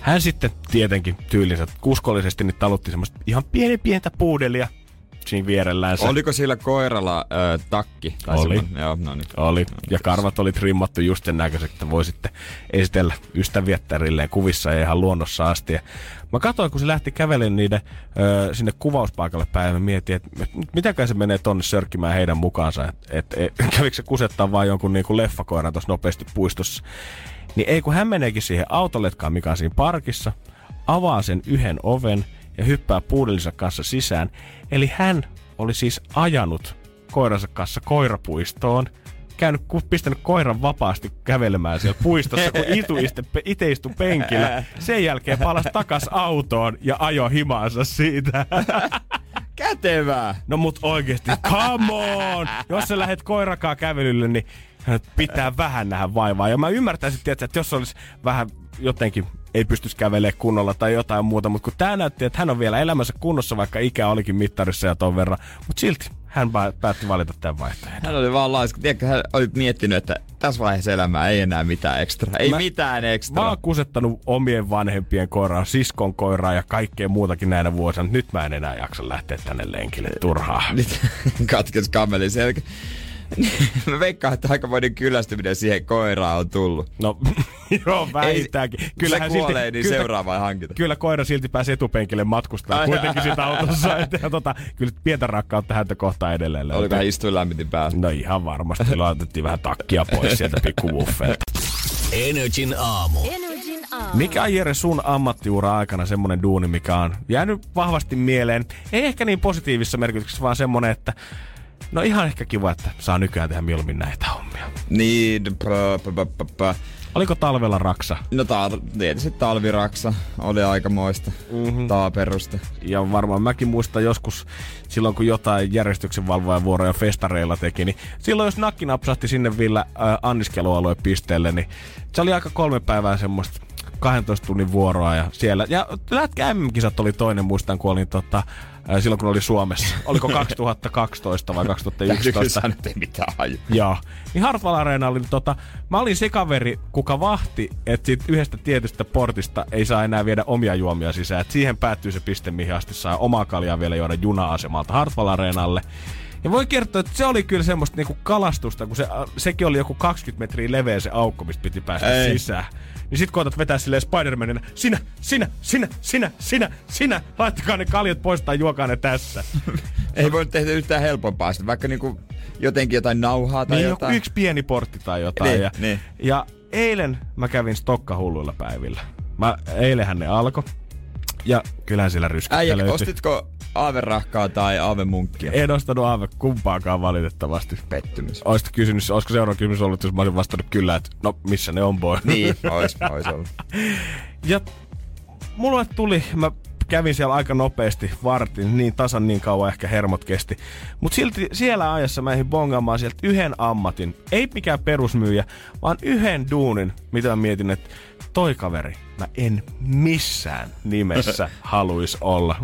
Hän sitten tietenkin tyylinsä uskollisesti niin talutti semmoista ihan pieni pientä puudelia siinä vierellänsä. Oliko sillä koiralla ö, takki? Tai Oli. Joo, no niin. Oli. Ja karvat oli trimmattu just sen näköiseksi, että voi sitten esitellä ystäviettärilleen kuvissa ja ihan luonnossa asti. Ja mä katsoin, kun se lähti kävelemään niiden ö, sinne kuvauspaikalle päin, ja mä mietin, että et, mitäkään se menee tonne sörkkimään heidän mukaansa. Että et, et, <laughs> kävikö se kusettaa vaan jonkun niinku leffakoiran tuossa nopeasti puistossa. Niin ei, kun hän meneekin siihen autoletkaan, mikä on siinä parkissa, avaa sen yhden oven ja hyppää puudellinsa kanssa sisään. Eli hän oli siis ajanut koiransa kanssa koirapuistoon, käynyt, pistänyt koiran vapaasti kävelemään siellä puistossa, kun <laughs> itu iste, itse istui penkillä. Sen jälkeen palasi takas autoon ja ajo himaansa siitä. <laughs> Kätevää! No mut oikeesti, come on! Jos sä lähdet koirakaa kävelylle, niin pitää vähän nähdä vaivaa. Ja mä ymmärtäisin, tietysti, että jos olisi vähän jotenkin ei pystyisi kävelemään kunnolla tai jotain muuta, mutta kun tää näytti, että hän on vielä elämänsä kunnossa, vaikka ikä olikin mittarissa ja ton verran, mutta silti hän pää- päätti valita tämän vaihtoehdon. Hän oli vaan laiska. Tiedätkö, hän oli miettinyt, että tässä vaiheessa elämää ei enää mitään ekstra. Ei Mä- mitään Mä ekstra. oon kusettanut omien vanhempien koiraa, siskon koiraa ja kaikkea muutakin näinä vuosina. Nyt mä en enää jaksa lähteä tänne lenkille turhaa. Nyt <laughs> katkes kameli selkä. Mä veikkaan, että aikamoinen kyllästyminen siihen koiraan on tullut. No, <laughs> joo, vähintäänkin. Ei, Kyllähän se kuolee, silti, niin kyllä, seuraava ei hankita. Kyllä koira silti pääsi etupenkille matkustaa Ai kuitenkin sitä autossa. <laughs> Et, ja tota, kyllä pientä rakkautta häntä kohtaan edelleen löytyy. Oliko hän istuin lämmitin päällä? No ihan varmasti. Laitettiin vähän takkia pois sieltä pikkuwuffeilta. Energin aamu. Energin aamu. Mikä on Jere sun ammattiura aikana semmonen duuni, mikä on jäänyt vahvasti mieleen? Ei ehkä niin positiivisessa merkityksessä, vaan semmonen, että no ihan ehkä kiva, että saa nykyään tehdä mieluummin näitä hommia. Niin, pö, pö, pö, pö. Oliko talvella raksa? No ta- tietysti talviraksa oli aikamoista mm-hmm. taaperusta. Ja varmaan mäkin muistan joskus silloin, kun jotain järjestyksenvalvoja vuoroja festareilla teki, niin silloin jos nakki napsahti sinne vielä äh, anniskelualueen pisteelle, niin se oli aika kolme päivää semmoista 12 tunnin vuoroa ja siellä. Ja lätkä MM-kisat oli toinen, muistan, kun olin tota, äh, silloin kun oli Suomessa. <laughs> Oliko 2012 vai 2011? Kyllä nyt ei mitään haju. Joo. Niin Hartwall Arena oli tota, mä olin se kaveri, kuka vahti, että siitä yhdestä tietystä portista ei saa enää viedä omia juomia sisään. Et siihen päättyy se piste, mihin asti saa omaa kaljaa vielä juoda juna-asemalta Hartwall Areenalle. Ja voi kertoa, että se oli kyllä semmoista niinku kalastusta, kun se, sekin oli joku 20 metriä leveä se aukko, mistä piti päästä Ei. sisään. Niin sit koetat vetää silleen Spider-Manina, sinä, sinä, sinä, sinä, sinä, sinä, laittakaa ne kaljat pois tai juokaa ne tässä. <laughs> Ei voi tehdä yhtään helpompaa sitä, vaikka niinku jotenkin jotain nauhaa tai niin jotain. yksi pieni portti tai jotain. Niin, ja, niin. ja eilen mä kävin Stokkahulluilla päivillä. Mä, eilenhän ne alkoi. Ja kyllähän siellä ryskyttä Äijä, löytyi. ostitko aaverahkaa tai aavemunkkia? En ostanut aave kumpaakaan valitettavasti. Pettymys. Olisit kysynyt, olisiko seuraava kysymys ollut, jos mä olisin vastannut kyllä, että no missä ne on boy. Niin, ois, ois ollut. <laughs> Ja mulle tuli, mä kävin siellä aika nopeasti vartin, niin tasan niin kauan ehkä hermot kesti. Mutta silti siellä ajassa mä ehdin bongaamaan sieltä yhden ammatin. Ei mikään perusmyyjä, vaan yhden duunin, mitä mä mietin, että toi kaveri, mä en missään nimessä <laughs> haluis olla.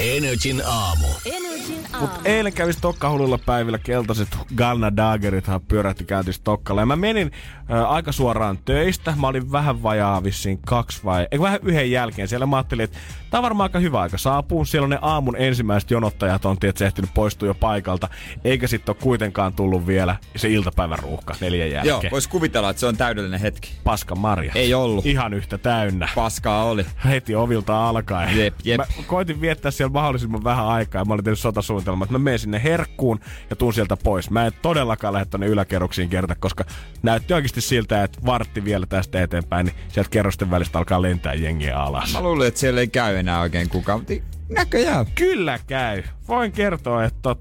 Energin aamu. Energin Mut aamu. eilen kävi Stokkahululla päivillä keltaiset Galna Dagerithan pyörähti käynti Stokkalla. Ja mä menin ä, aika suoraan töistä. Mä olin vähän vajaa vissiin kaksi vai, ei vähän yhden jälkeen. Siellä mä ajattelin, että tää on varmaan aika hyvä aika saapuu. Siellä on ne aamun ensimmäiset jonottajat on tietysti ehtinyt poistua jo paikalta. Eikä sitten ole kuitenkaan tullut vielä se iltapäivän ruuhka neljän jälkeen. Joo, vois kuvitella, että se on täydellinen hetki. Paska Marja. Ei ollut. Ihan yhtä täynnä. Paskaa oli. Heti ovilta alkaen. Jep, jep. Mä koitin viettää siellä mahdollisimman vähän aikaa ja mä olin tehnyt sotasuunnitelman, että mä menen sinne herkkuun ja tuun sieltä pois. Mä en todellakaan lähde tonne yläkerroksiin kerta, koska näytti oikeasti siltä, että vartti vielä tästä eteenpäin, niin sieltä kerrosten välistä alkaa lentää jengiä alas. Mä luulin, että siellä ei käy enää oikein kukaan, mutta näköjään. Kyllä käy. Voin kertoa, että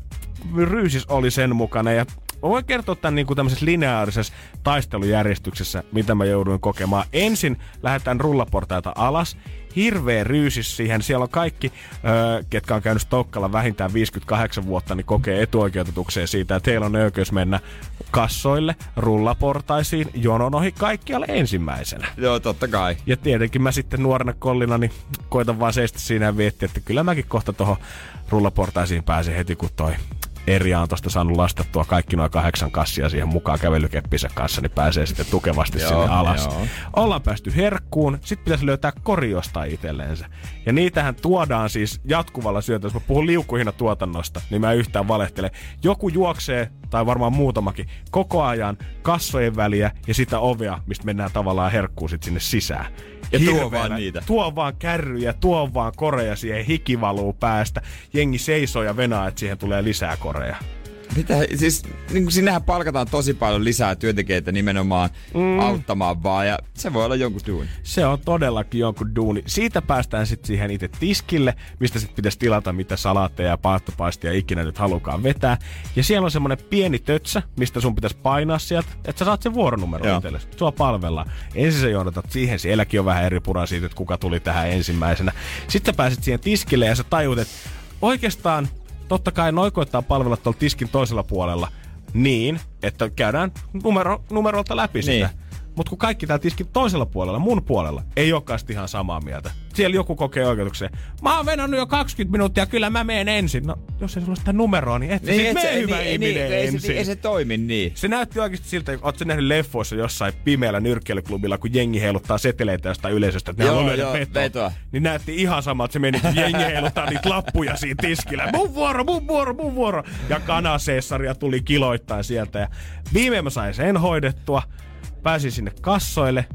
Ryysis oli sen mukana ja Mä voin kertoa tämän niin kuin tämmöisessä lineaarisessa taistelujärjestyksessä, mitä mä jouduin kokemaan. Ensin lähdetään rullaportaita alas. Hirveä ryysis siihen. Siellä on kaikki, öö, ketkä on käynyt Stokkalla vähintään 58 vuotta, niin kokee etuoikeutetukseen siitä, että heillä on oikeus mennä kassoille, rullaportaisiin, jonon ohi kaikkialle ensimmäisenä. Joo, totta kai. Ja tietenkin mä sitten nuorena kollina, niin koitan vaan seistä siinä ja miettiä, että kyllä mäkin kohta tuohon rullaportaisiin pääsen heti, kun toi Erja on tosta saanut lastattua kaikki noin kahdeksan kassia siihen mukaan kävelykeppinsä kanssa, niin pääsee sitten tukevasti Joo, sinne alas. joo. Ollaan päästy herkkuun, sit pitäisi löytää kori jostain itselleensä. Ja niitähän tuodaan siis jatkuvalla syötöllä. Jos mä puhun liukkuhina tuotannosta, niin mä yhtään valehtele. Joku juoksee, tai varmaan muutamakin, koko ajan kassojen väliä ja sitä ovea, mistä mennään tavallaan herkkuun sit sinne sisään. Ja tuo Hirveänä. vaan niitä. Tuo vaan kärryjä, tuo vaan koreja siihen, hiki valuu päästä. Jengi seisoo ja venaa, että siihen tulee lisää koreja. Mitä, siis niin sinnehän palkataan tosi paljon lisää työntekijöitä nimenomaan mm. auttamaan vaan ja se voi olla jonkun duuni. Se on todellakin jonkun duuni. Siitä päästään sitten siihen itse tiskille, mistä sitten pitäisi tilata mitä salaatteja ja paahtopaistia ikinä nyt halukaan vetää. Ja siellä on semmonen pieni tötsä, mistä sun pitäisi painaa sieltä, että sä saat sen vuoronumero itsellesi. Sua palvellaan. Ensin sä johdatat siihen, sielläkin on vähän eri pura siitä, että kuka tuli tähän ensimmäisenä. Sitten sä pääset siihen tiskille ja sä tajut, että oikeastaan totta kai noin koittaa palvella tuolla tiskin toisella puolella niin, että käydään numero, numerolta läpi sitä. Niin. Mutta kun kaikki täällä tiskin toisella puolella, mun puolella, ei olekaan ihan samaa mieltä. Siellä joku kokee oikeutuksen. Mä oon venannut jo 20 minuuttia, kyllä mä menen ensin. No, jos ei sulla sitä numeroa, niin et niin, sit et mene se- hyvä niin, ihminen niin, ei, ensin. se, ei se toimi niin. Se näytti oikeasti siltä, että oot sä nähnyt leffoissa jossain pimeällä nyrkkeilyklubilla, kun jengi heiluttaa seteleitä jostain yleisöstä, että ne Joo, joo, vetoa. vetoa. Niin näytti ihan sama, että se meni, kun jengi heiluttaa niitä lappuja siinä tiskillä. Mun vuoro, mun vuoro, mun vuoro. Ja kanaseessaria tuli kiloittain sieltä. Ja viimein mä sain sen hoidettua. Pääsin sinne kassoille.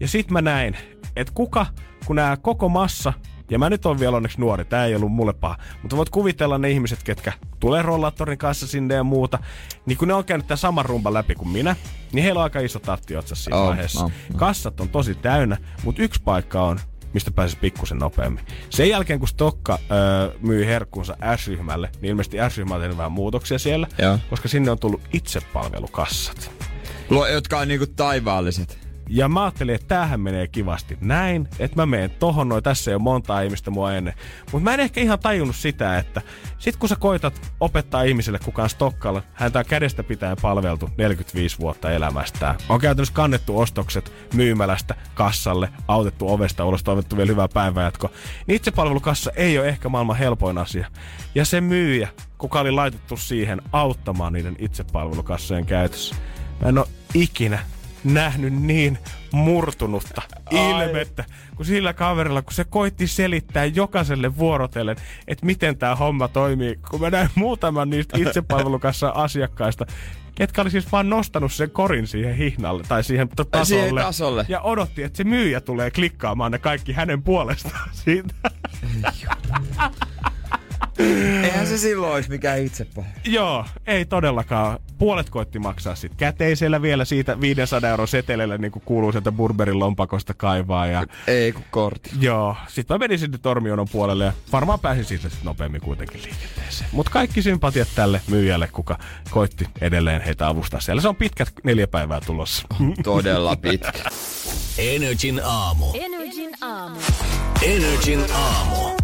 Ja sit mä näin, että kuka, kun nämä koko massa Ja mä nyt on vielä onneksi nuori, tää ei ollut mulle paha. Mutta voit kuvitella ne ihmiset, ketkä tulee rollaattorin kanssa sinne ja muuta. Niin kun ne on käynyt tämän saman rumban läpi kuin minä, niin heillä on aika iso tahti otsassa siinä On, vaiheessa. on, on. Kassat on tosi täynnä, mutta yksi paikka on, mistä pääsisi pikkusen nopeammin. Sen jälkeen, kun Stokka öö, myi herkkunsa S-ryhmälle, niin ilmeisesti S-ryhmä on tehnyt vähän muutoksia siellä, Joo. koska sinne on tullut itsepalvelukassat. Luo, jotka on niinku taivaalliset. Ja mä ajattelin, että tämähän menee kivasti näin, että mä menen tohon noin, tässä ei ole monta ihmistä mua ennen. Mutta mä en ehkä ihan tajunnut sitä, että sit kun sä koitat opettaa ihmiselle, kuka on Stokkalla, häntä on kädestä pitäen palveltu 45 vuotta elämästään. On käytännössä kannettu ostokset myymälästä kassalle, autettu ovesta ulos, toivottu vielä hyvää päivänjatkoa. Niin itsepalvelukassa ei ole ehkä maailman helpoin asia. Ja se myyjä, kuka oli laitettu siihen auttamaan niiden itsepalvelukassojen käytössä. Mä en ole ikinä nähnyt niin murtunutta ilmettä kuin sillä kaverilla, kun se koitti selittää jokaiselle vuorotellen, että miten tämä homma toimii. Kun mä näin muutaman niistä itsepalvelukassa <laughs> asiakkaista, ketkä oli siis vaan nostanut sen korin siihen hihnalle tai siihen tasolle. Siihen tasolle. Ja odotti, että se myyjä tulee klikkaamaan ne kaikki hänen puolestaan siitä. Eihän se silloin olisi mikään itsepä. Joo, ei todellakaan. Puolet koitti maksaa sit käteisellä vielä siitä 500 euron seteleillä, niin kuin kuuluu sieltä Burberin lompakosta kaivaa. Ja, Ei kun kortti. joo, sitten mä menin sinne Tormionon puolelle ja varmaan pääsin siitä sit nopeammin kuitenkin liikenteeseen. Mutta kaikki sympatiat tälle myyjälle, kuka koitti edelleen heitä avustaa siellä. Se on pitkät neljä päivää tulossa. Todella pitkä. Energin aamu. Energin aamu. Energin aamu.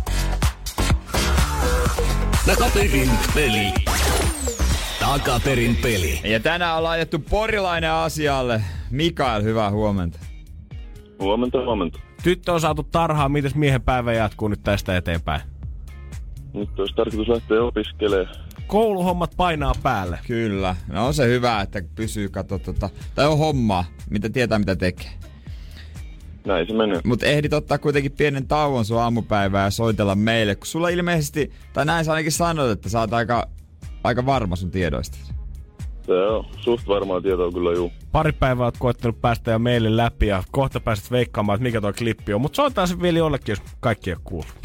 Takaperin peli. Takaperin peli. Ja tänään on laitettu porilainen asialle. Mikael, hyvää huomenta. Huomenta, huomenta. Tyttö on saatu tarhaan, mitäs miehen päivä jatkuu nyt tästä eteenpäin? Nyt olisi tarkoitus lähteä opiskelemaan. Kouluhommat painaa päälle. Kyllä. No on se hyvä, että pysyy kato tota, tai on hommaa, mitä tietää mitä tekee. Näin se menee. Mutta ehdit ottaa kuitenkin pienen tauon sun aamupäivää ja soitella meille, kun sulla ilmeisesti, tai näin sä ainakin sanoit, että sä oot aika, aika varma sun tiedoista. Se on suht varmaa tietoa kyllä juu. Pari päivää oot koettanut päästä jo meille läpi ja kohta pääset veikkaamaan, että mikä tuo klippi on. Mutta soitetaan se vielä jollekin, jos kaikki ei ole kuullut.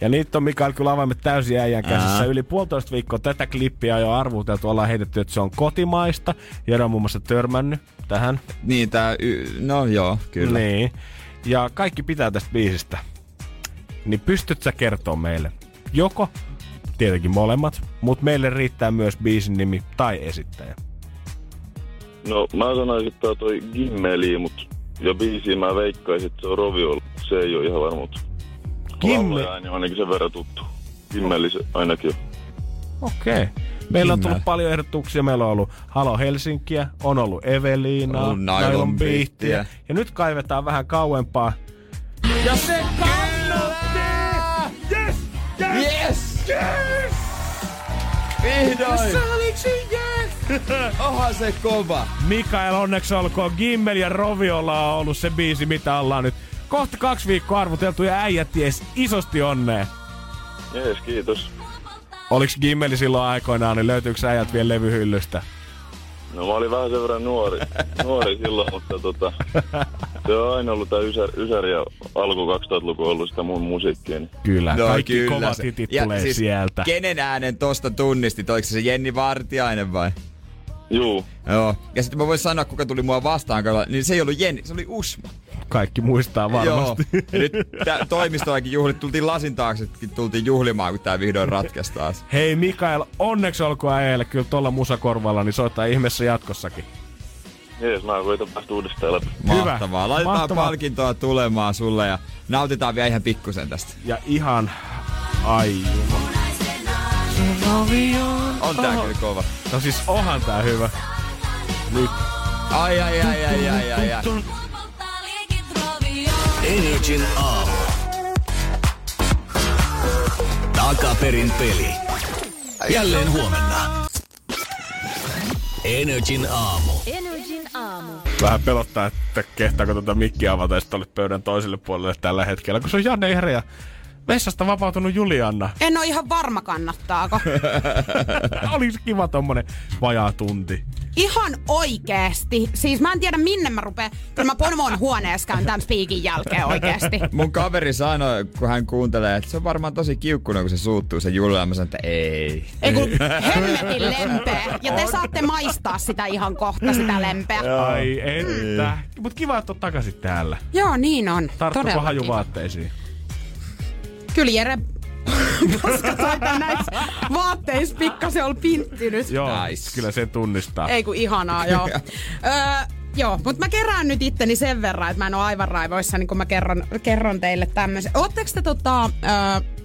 Ja niitä on Mikael kyllä avaimet täysin äijän käsissä. Ää. Yli puolitoista viikkoa tätä klippiä on jo arvuteltu. Ollaan heitetty, että se on kotimaista. Jero on muun muassa törmännyt tähän. Niin tää, y- no joo, kyllä. Niin. Ja kaikki pitää tästä biisistä. Niin pystyt sä kertoa meille? Joko, tietenkin molemmat, mutta meille riittää myös biisin nimi tai esittäjä. No mä sanoisin, että tää on toi Gimmeli, mut ja biisiin mä veikkaisin, että se on Rovio. Se ei ole ihan varma, mutta Laulaja ääni on ainakin sen verran tuttu. Gimmeli se ainakin on. Okei. Okay. Meillä on tullut paljon ehdotuksia. Meillä on ollut Halo Helsinkiä, on ollut Eveliina, On ollut Nylon Beattiä. Ja nyt kaivetaan vähän kauempaa. Ja se kannatti! Yes! Yes! Yes! Vihdoin! Saliksi yes! Onhan <laughs> se kova. Mikael, onneksi olkoon. Gimmel ja Roviolla on ollut se biisi, mitä ollaan nyt kohta kaksi viikkoa arvuteltu ja äijät ties isosti onnea. Jees, kiitos. Oliks Gimmeli silloin aikoinaan, niin löytyykö äijät vielä levyhyllystä? No mä olin vähän sen verran nuori, nuori silloin, mutta tota, se on aina ollut tää Ysär, Ysär ja alku 2000-luku ollut sitä mun musiikkia. Niin. Kyllä, No, kaikki kyllä kovat hitit Ja tulee siis sieltä. Kenen äänen tosta tunnistit? Oliko se se Jenni Vartiainen vai? Juu, Joo. Ja sitten mä voin sanoa, kuka tuli mua vastaan, niin se ei ollut Jenni, se oli Usma. Kaikki muistaa varmasti. Joo. Ja nyt tää toimistoakin juhlit, tultiin lasin taaksekin, tultiin juhlimaan, kun tää vihdoin ratkesi taas. Hei Mikael, onneksi olkoon äijälle kyllä tuolla musakorvalla, niin soittaa ihmeessä jatkossakin. jees, mä koitan päästä uudestaan läpi. Hyvä. Mahtavaa. Laitetaan Mahtavaa. palkintoa tulemaan sulle ja nautitaan vielä ihan pikkusen tästä. Ja ihan aivan. On tää kyllä kova. No siis onhan tää hyvä. Nyt. Ai ai ai ai ai ai ai. Energin aamu. Takaperin peli. Jälleen huomenna. Energin aamu. Energin aamu. Vähän pelottaa, että kehtaako tuota mikkiä avata ja sitten olet pöydän toiselle puolelle tällä hetkellä, kun se on Janne Ihre ja Vessasta vapautunut Julianna. En ole ihan varma kannattaako. <laughs> Olisi kiva tommonen vajaa tunti. Ihan oikeesti. Siis mä en tiedä minne mä rupeen. Kyllä mä pomon huoneessa käyn tämän spiikin jälkeen oikeesti. <laughs> Mun kaveri sanoi, kun hän kuuntelee, että se on varmaan tosi kiukkuna, kun se suuttuu se Julia. Mä sanoin, että ei. Ei kun hemmetin lempeä. Ja te saatte maistaa sitä ihan kohta, sitä lempeä. Ai että. Mut kiva, että oot takaisin täällä. Joo, niin on. Tarttuko hajuvaatteisiin? Kyllä Jere <laughs> koska taitaa näissä vaatteissa pikkasen oli pinttynyt. Joo, Nice. kyllä se tunnistaa. Ei kun ihanaa, joo. öö, joo, mutta mä kerään nyt itteni sen verran, että mä en ole aivan raivoissani, kun mä kerron, kerron teille tämmöisen. Ootteko te tota, öö,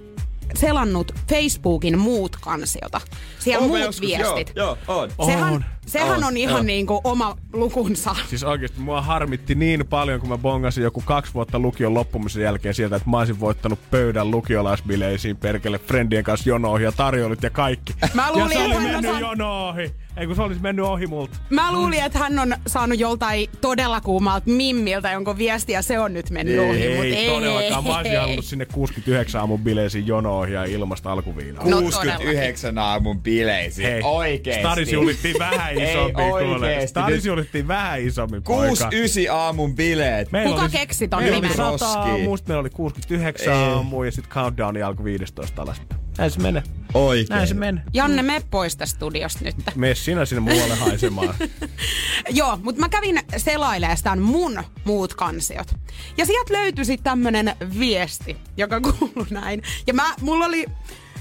selannut Facebookin muut kansiota? Siellä mä muut joskus- viestit. Joo, joo on. Sehän, On. sehän On, on ihan joo. niinku oma lukunsa. Siis oikeesti mua harmitti niin paljon, kun mä bongasin joku kaksi vuotta lukion loppumisen jälkeen sieltä, että mä olisin voittanut pöydän lukiolaisbileisiin perkele friendien kanssa jono ja tarjoilut ja kaikki. Mä luulin, ja se että oli on mennyt jono ohi. Ei kun se olisi mennyt ohi multa. Mä luulin, että hän on saanut joltain todella kuumalta mimmiltä jonkun viesti ja se on nyt mennyt Ei, ohi, mut ei todellakaan. Mä olisin halunnut sinne 69 aamun bileisiin jono ohi ja ilmasta alkuviinaa. No 69 aamun bileisiin. Hei, Oikeesti. Staris juhlittiin vähän <laughs> Ei isommin kuule. oikeesti. Staris Nyt juhlittiin vähän isommin, poika. 69 aamun bileet. Meillä Kuka oli- keksi ton meillä oli nimen? 100 Roski. aamusta, meillä oli 69 Ei. aamua ja sitten countdowni alkoi 15 alaspäin. Näin se menee. Oikein. Näin se menee. Janne, me pois tästä studiosta nyt. Mene sinä sinne muualle haisemaan. <laughs> Joo, mutta mä kävin selailemaan mun muut kansiot. Ja sieltä löytyi sitten tämmönen viesti, joka kuuluu näin. Ja mä, mulla oli,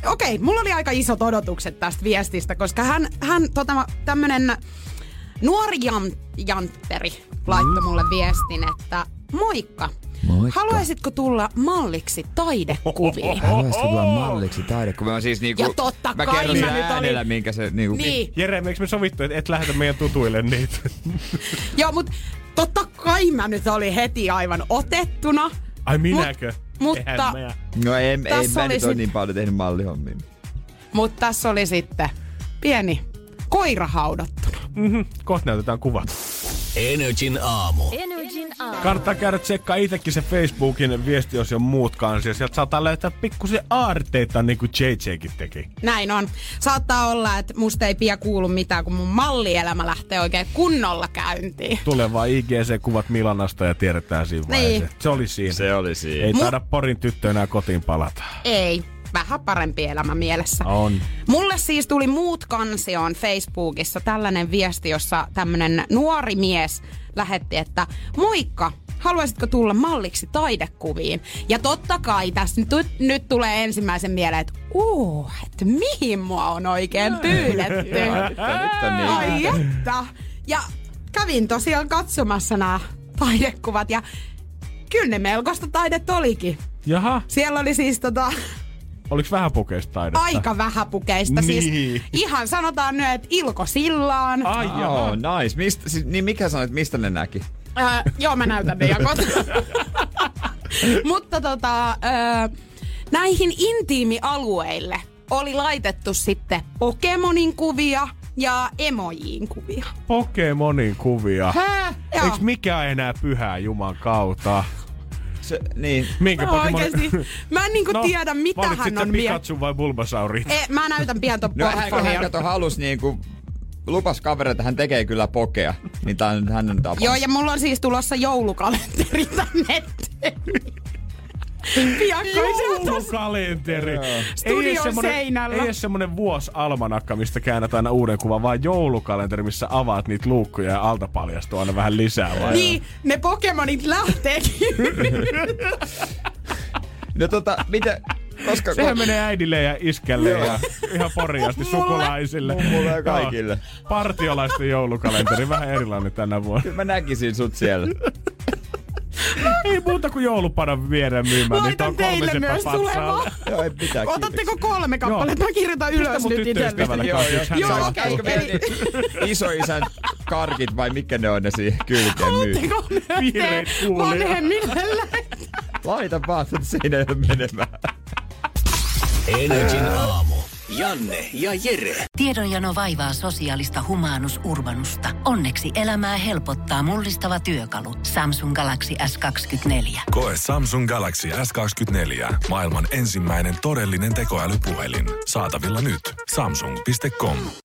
okei, mulla oli aika isot odotukset tästä viestistä, koska hän, hän tota, tämmönen nuori jan, jantteri laittoi mulle viestin, että moikka. Moikka. Haluaisitko tulla malliksi taidekuviin? Haluaisitko tulla malliksi taidekuvia? Mä siis niinku, Ja totta mä kai kerron mä sen nyt olin- äänellä, minkä se niinku... Niin. Jere, eikö me sovittu, että et lähetä meidän tutuille niitä? <laughs> Joo, mutta totta kai mä nyt olin heti aivan otettuna. Ai minäkö? Mut- mutta- mä. No ei, ei mä nyt ole sit- niin paljon tehnyt mallihommia. Mutta tässä oli sitten pieni koira haudattuna. Mhm, kohta näytetään kuvat. Energin aamu. Energin aamu. Kannattaa käydä tsekkaa itsekin se Facebookin viestiosion muut kanssa. Ja sieltä saattaa löytää pikkusen aarteita, niin kuin JJkin teki. Näin on. Saattaa olla, että musta ei pian kuulu mitään, kun mun mallielämä lähtee oikein kunnolla käyntiin. Tulee vaan IGC-kuvat Milanasta ja tiedetään siinä Niin. vaiheessa. Se oli siinä. Se oli siinä. Ei Mu- taida Porin tyttö enää kotiin palata. Ei, vähän parempi elämä mielessä. On. Mulle siis tuli muut kansioon Facebookissa tällainen viesti, jossa tämmönen nuori mies lähetti, että moikka, haluaisitko tulla malliksi taidekuviin? Ja totta kai tässä nyt, nyt tulee ensimmäisen mieleen, että uh, että mihin mua on oikein pyydetty. <laughs> Niin. Ai että. Ja kävin tosiaan katsomassa nämä taidekuvat ja kyllä ne melkoista taidetta olikin. Jaha, Siellä oli siis tota, oliks vähän pukeista taidetta? aika vähäpukeista. Niin. Siis ihan sanotaan nyt, että Ilko Sillaan. Ai Oh, nice. Mistä, siis, niin mikä sanoit, mistä ne näki? Ää, joo, mä näytän ne jakot. <laughs> Mutta tota, ää, näihin intiimialueille oli laitettu sitten Pokemonin kuvia ja emojin kuvia. Pokemonin kuvia. Hää? Joo. Eiks mikään enää pyhää Juman kautta? Se, niin. Minkä No oikeesti, mä en niinku No, tiedä mitä hän on miettinyt. Pikachu vai Bulbasauri? E, mä näytän pian ton No hän, hän kato halus niinku, lupas kavereita, että hän tekee kyllä pokea. Niin tää on hänen tapansa. Joo, ja mulla on siis tulossa joulukalenteri tänne Joulukalenteri. Ei Studion semmonen- seinällä. Ei edes semmonen vuosalmanakka, mistä käännät aina uuden kuvan, vaan joulukalenteri, missä avaat niitä luukkuja ja alta paljastuu aina vähän lisää. Vai? Niin, ne Pokemonit lähteekin. No tota, miten, koska... Sehän menee äidille ja iskelle ja ihan poriasti Mulle. sukulaisille. Mulle ja kaikille. Partiolaisten joulukalenteri, vähän erilainen tänä vuonna. Kyllä mä näkisin sut siellä. Ei muuta kuin joulupadan viereen myymään. Laitan niitä on kolme teille myös tulemaan. Joo, ei mitään. Otatteko kolme kappaletta? Mä kirjoitan ylös nyt itselleni. Joo, joo. okei. Isoisän karkit vai mitkä ne on ne siihen kylkeen myy? Ottiko ne vanhemmille lähettää? Laita vaan sen seinälle menemään. Energin aamu. Janne ja Jere. Tiedonjano vaivaa sosiaalista humanus urbanusta. Onneksi elämää helpottaa mullistava työkalu. Samsung Galaxy S24. Koe Samsung Galaxy S24. Maailman ensimmäinen todellinen tekoälypuhelin. Saatavilla nyt. Samsung.com.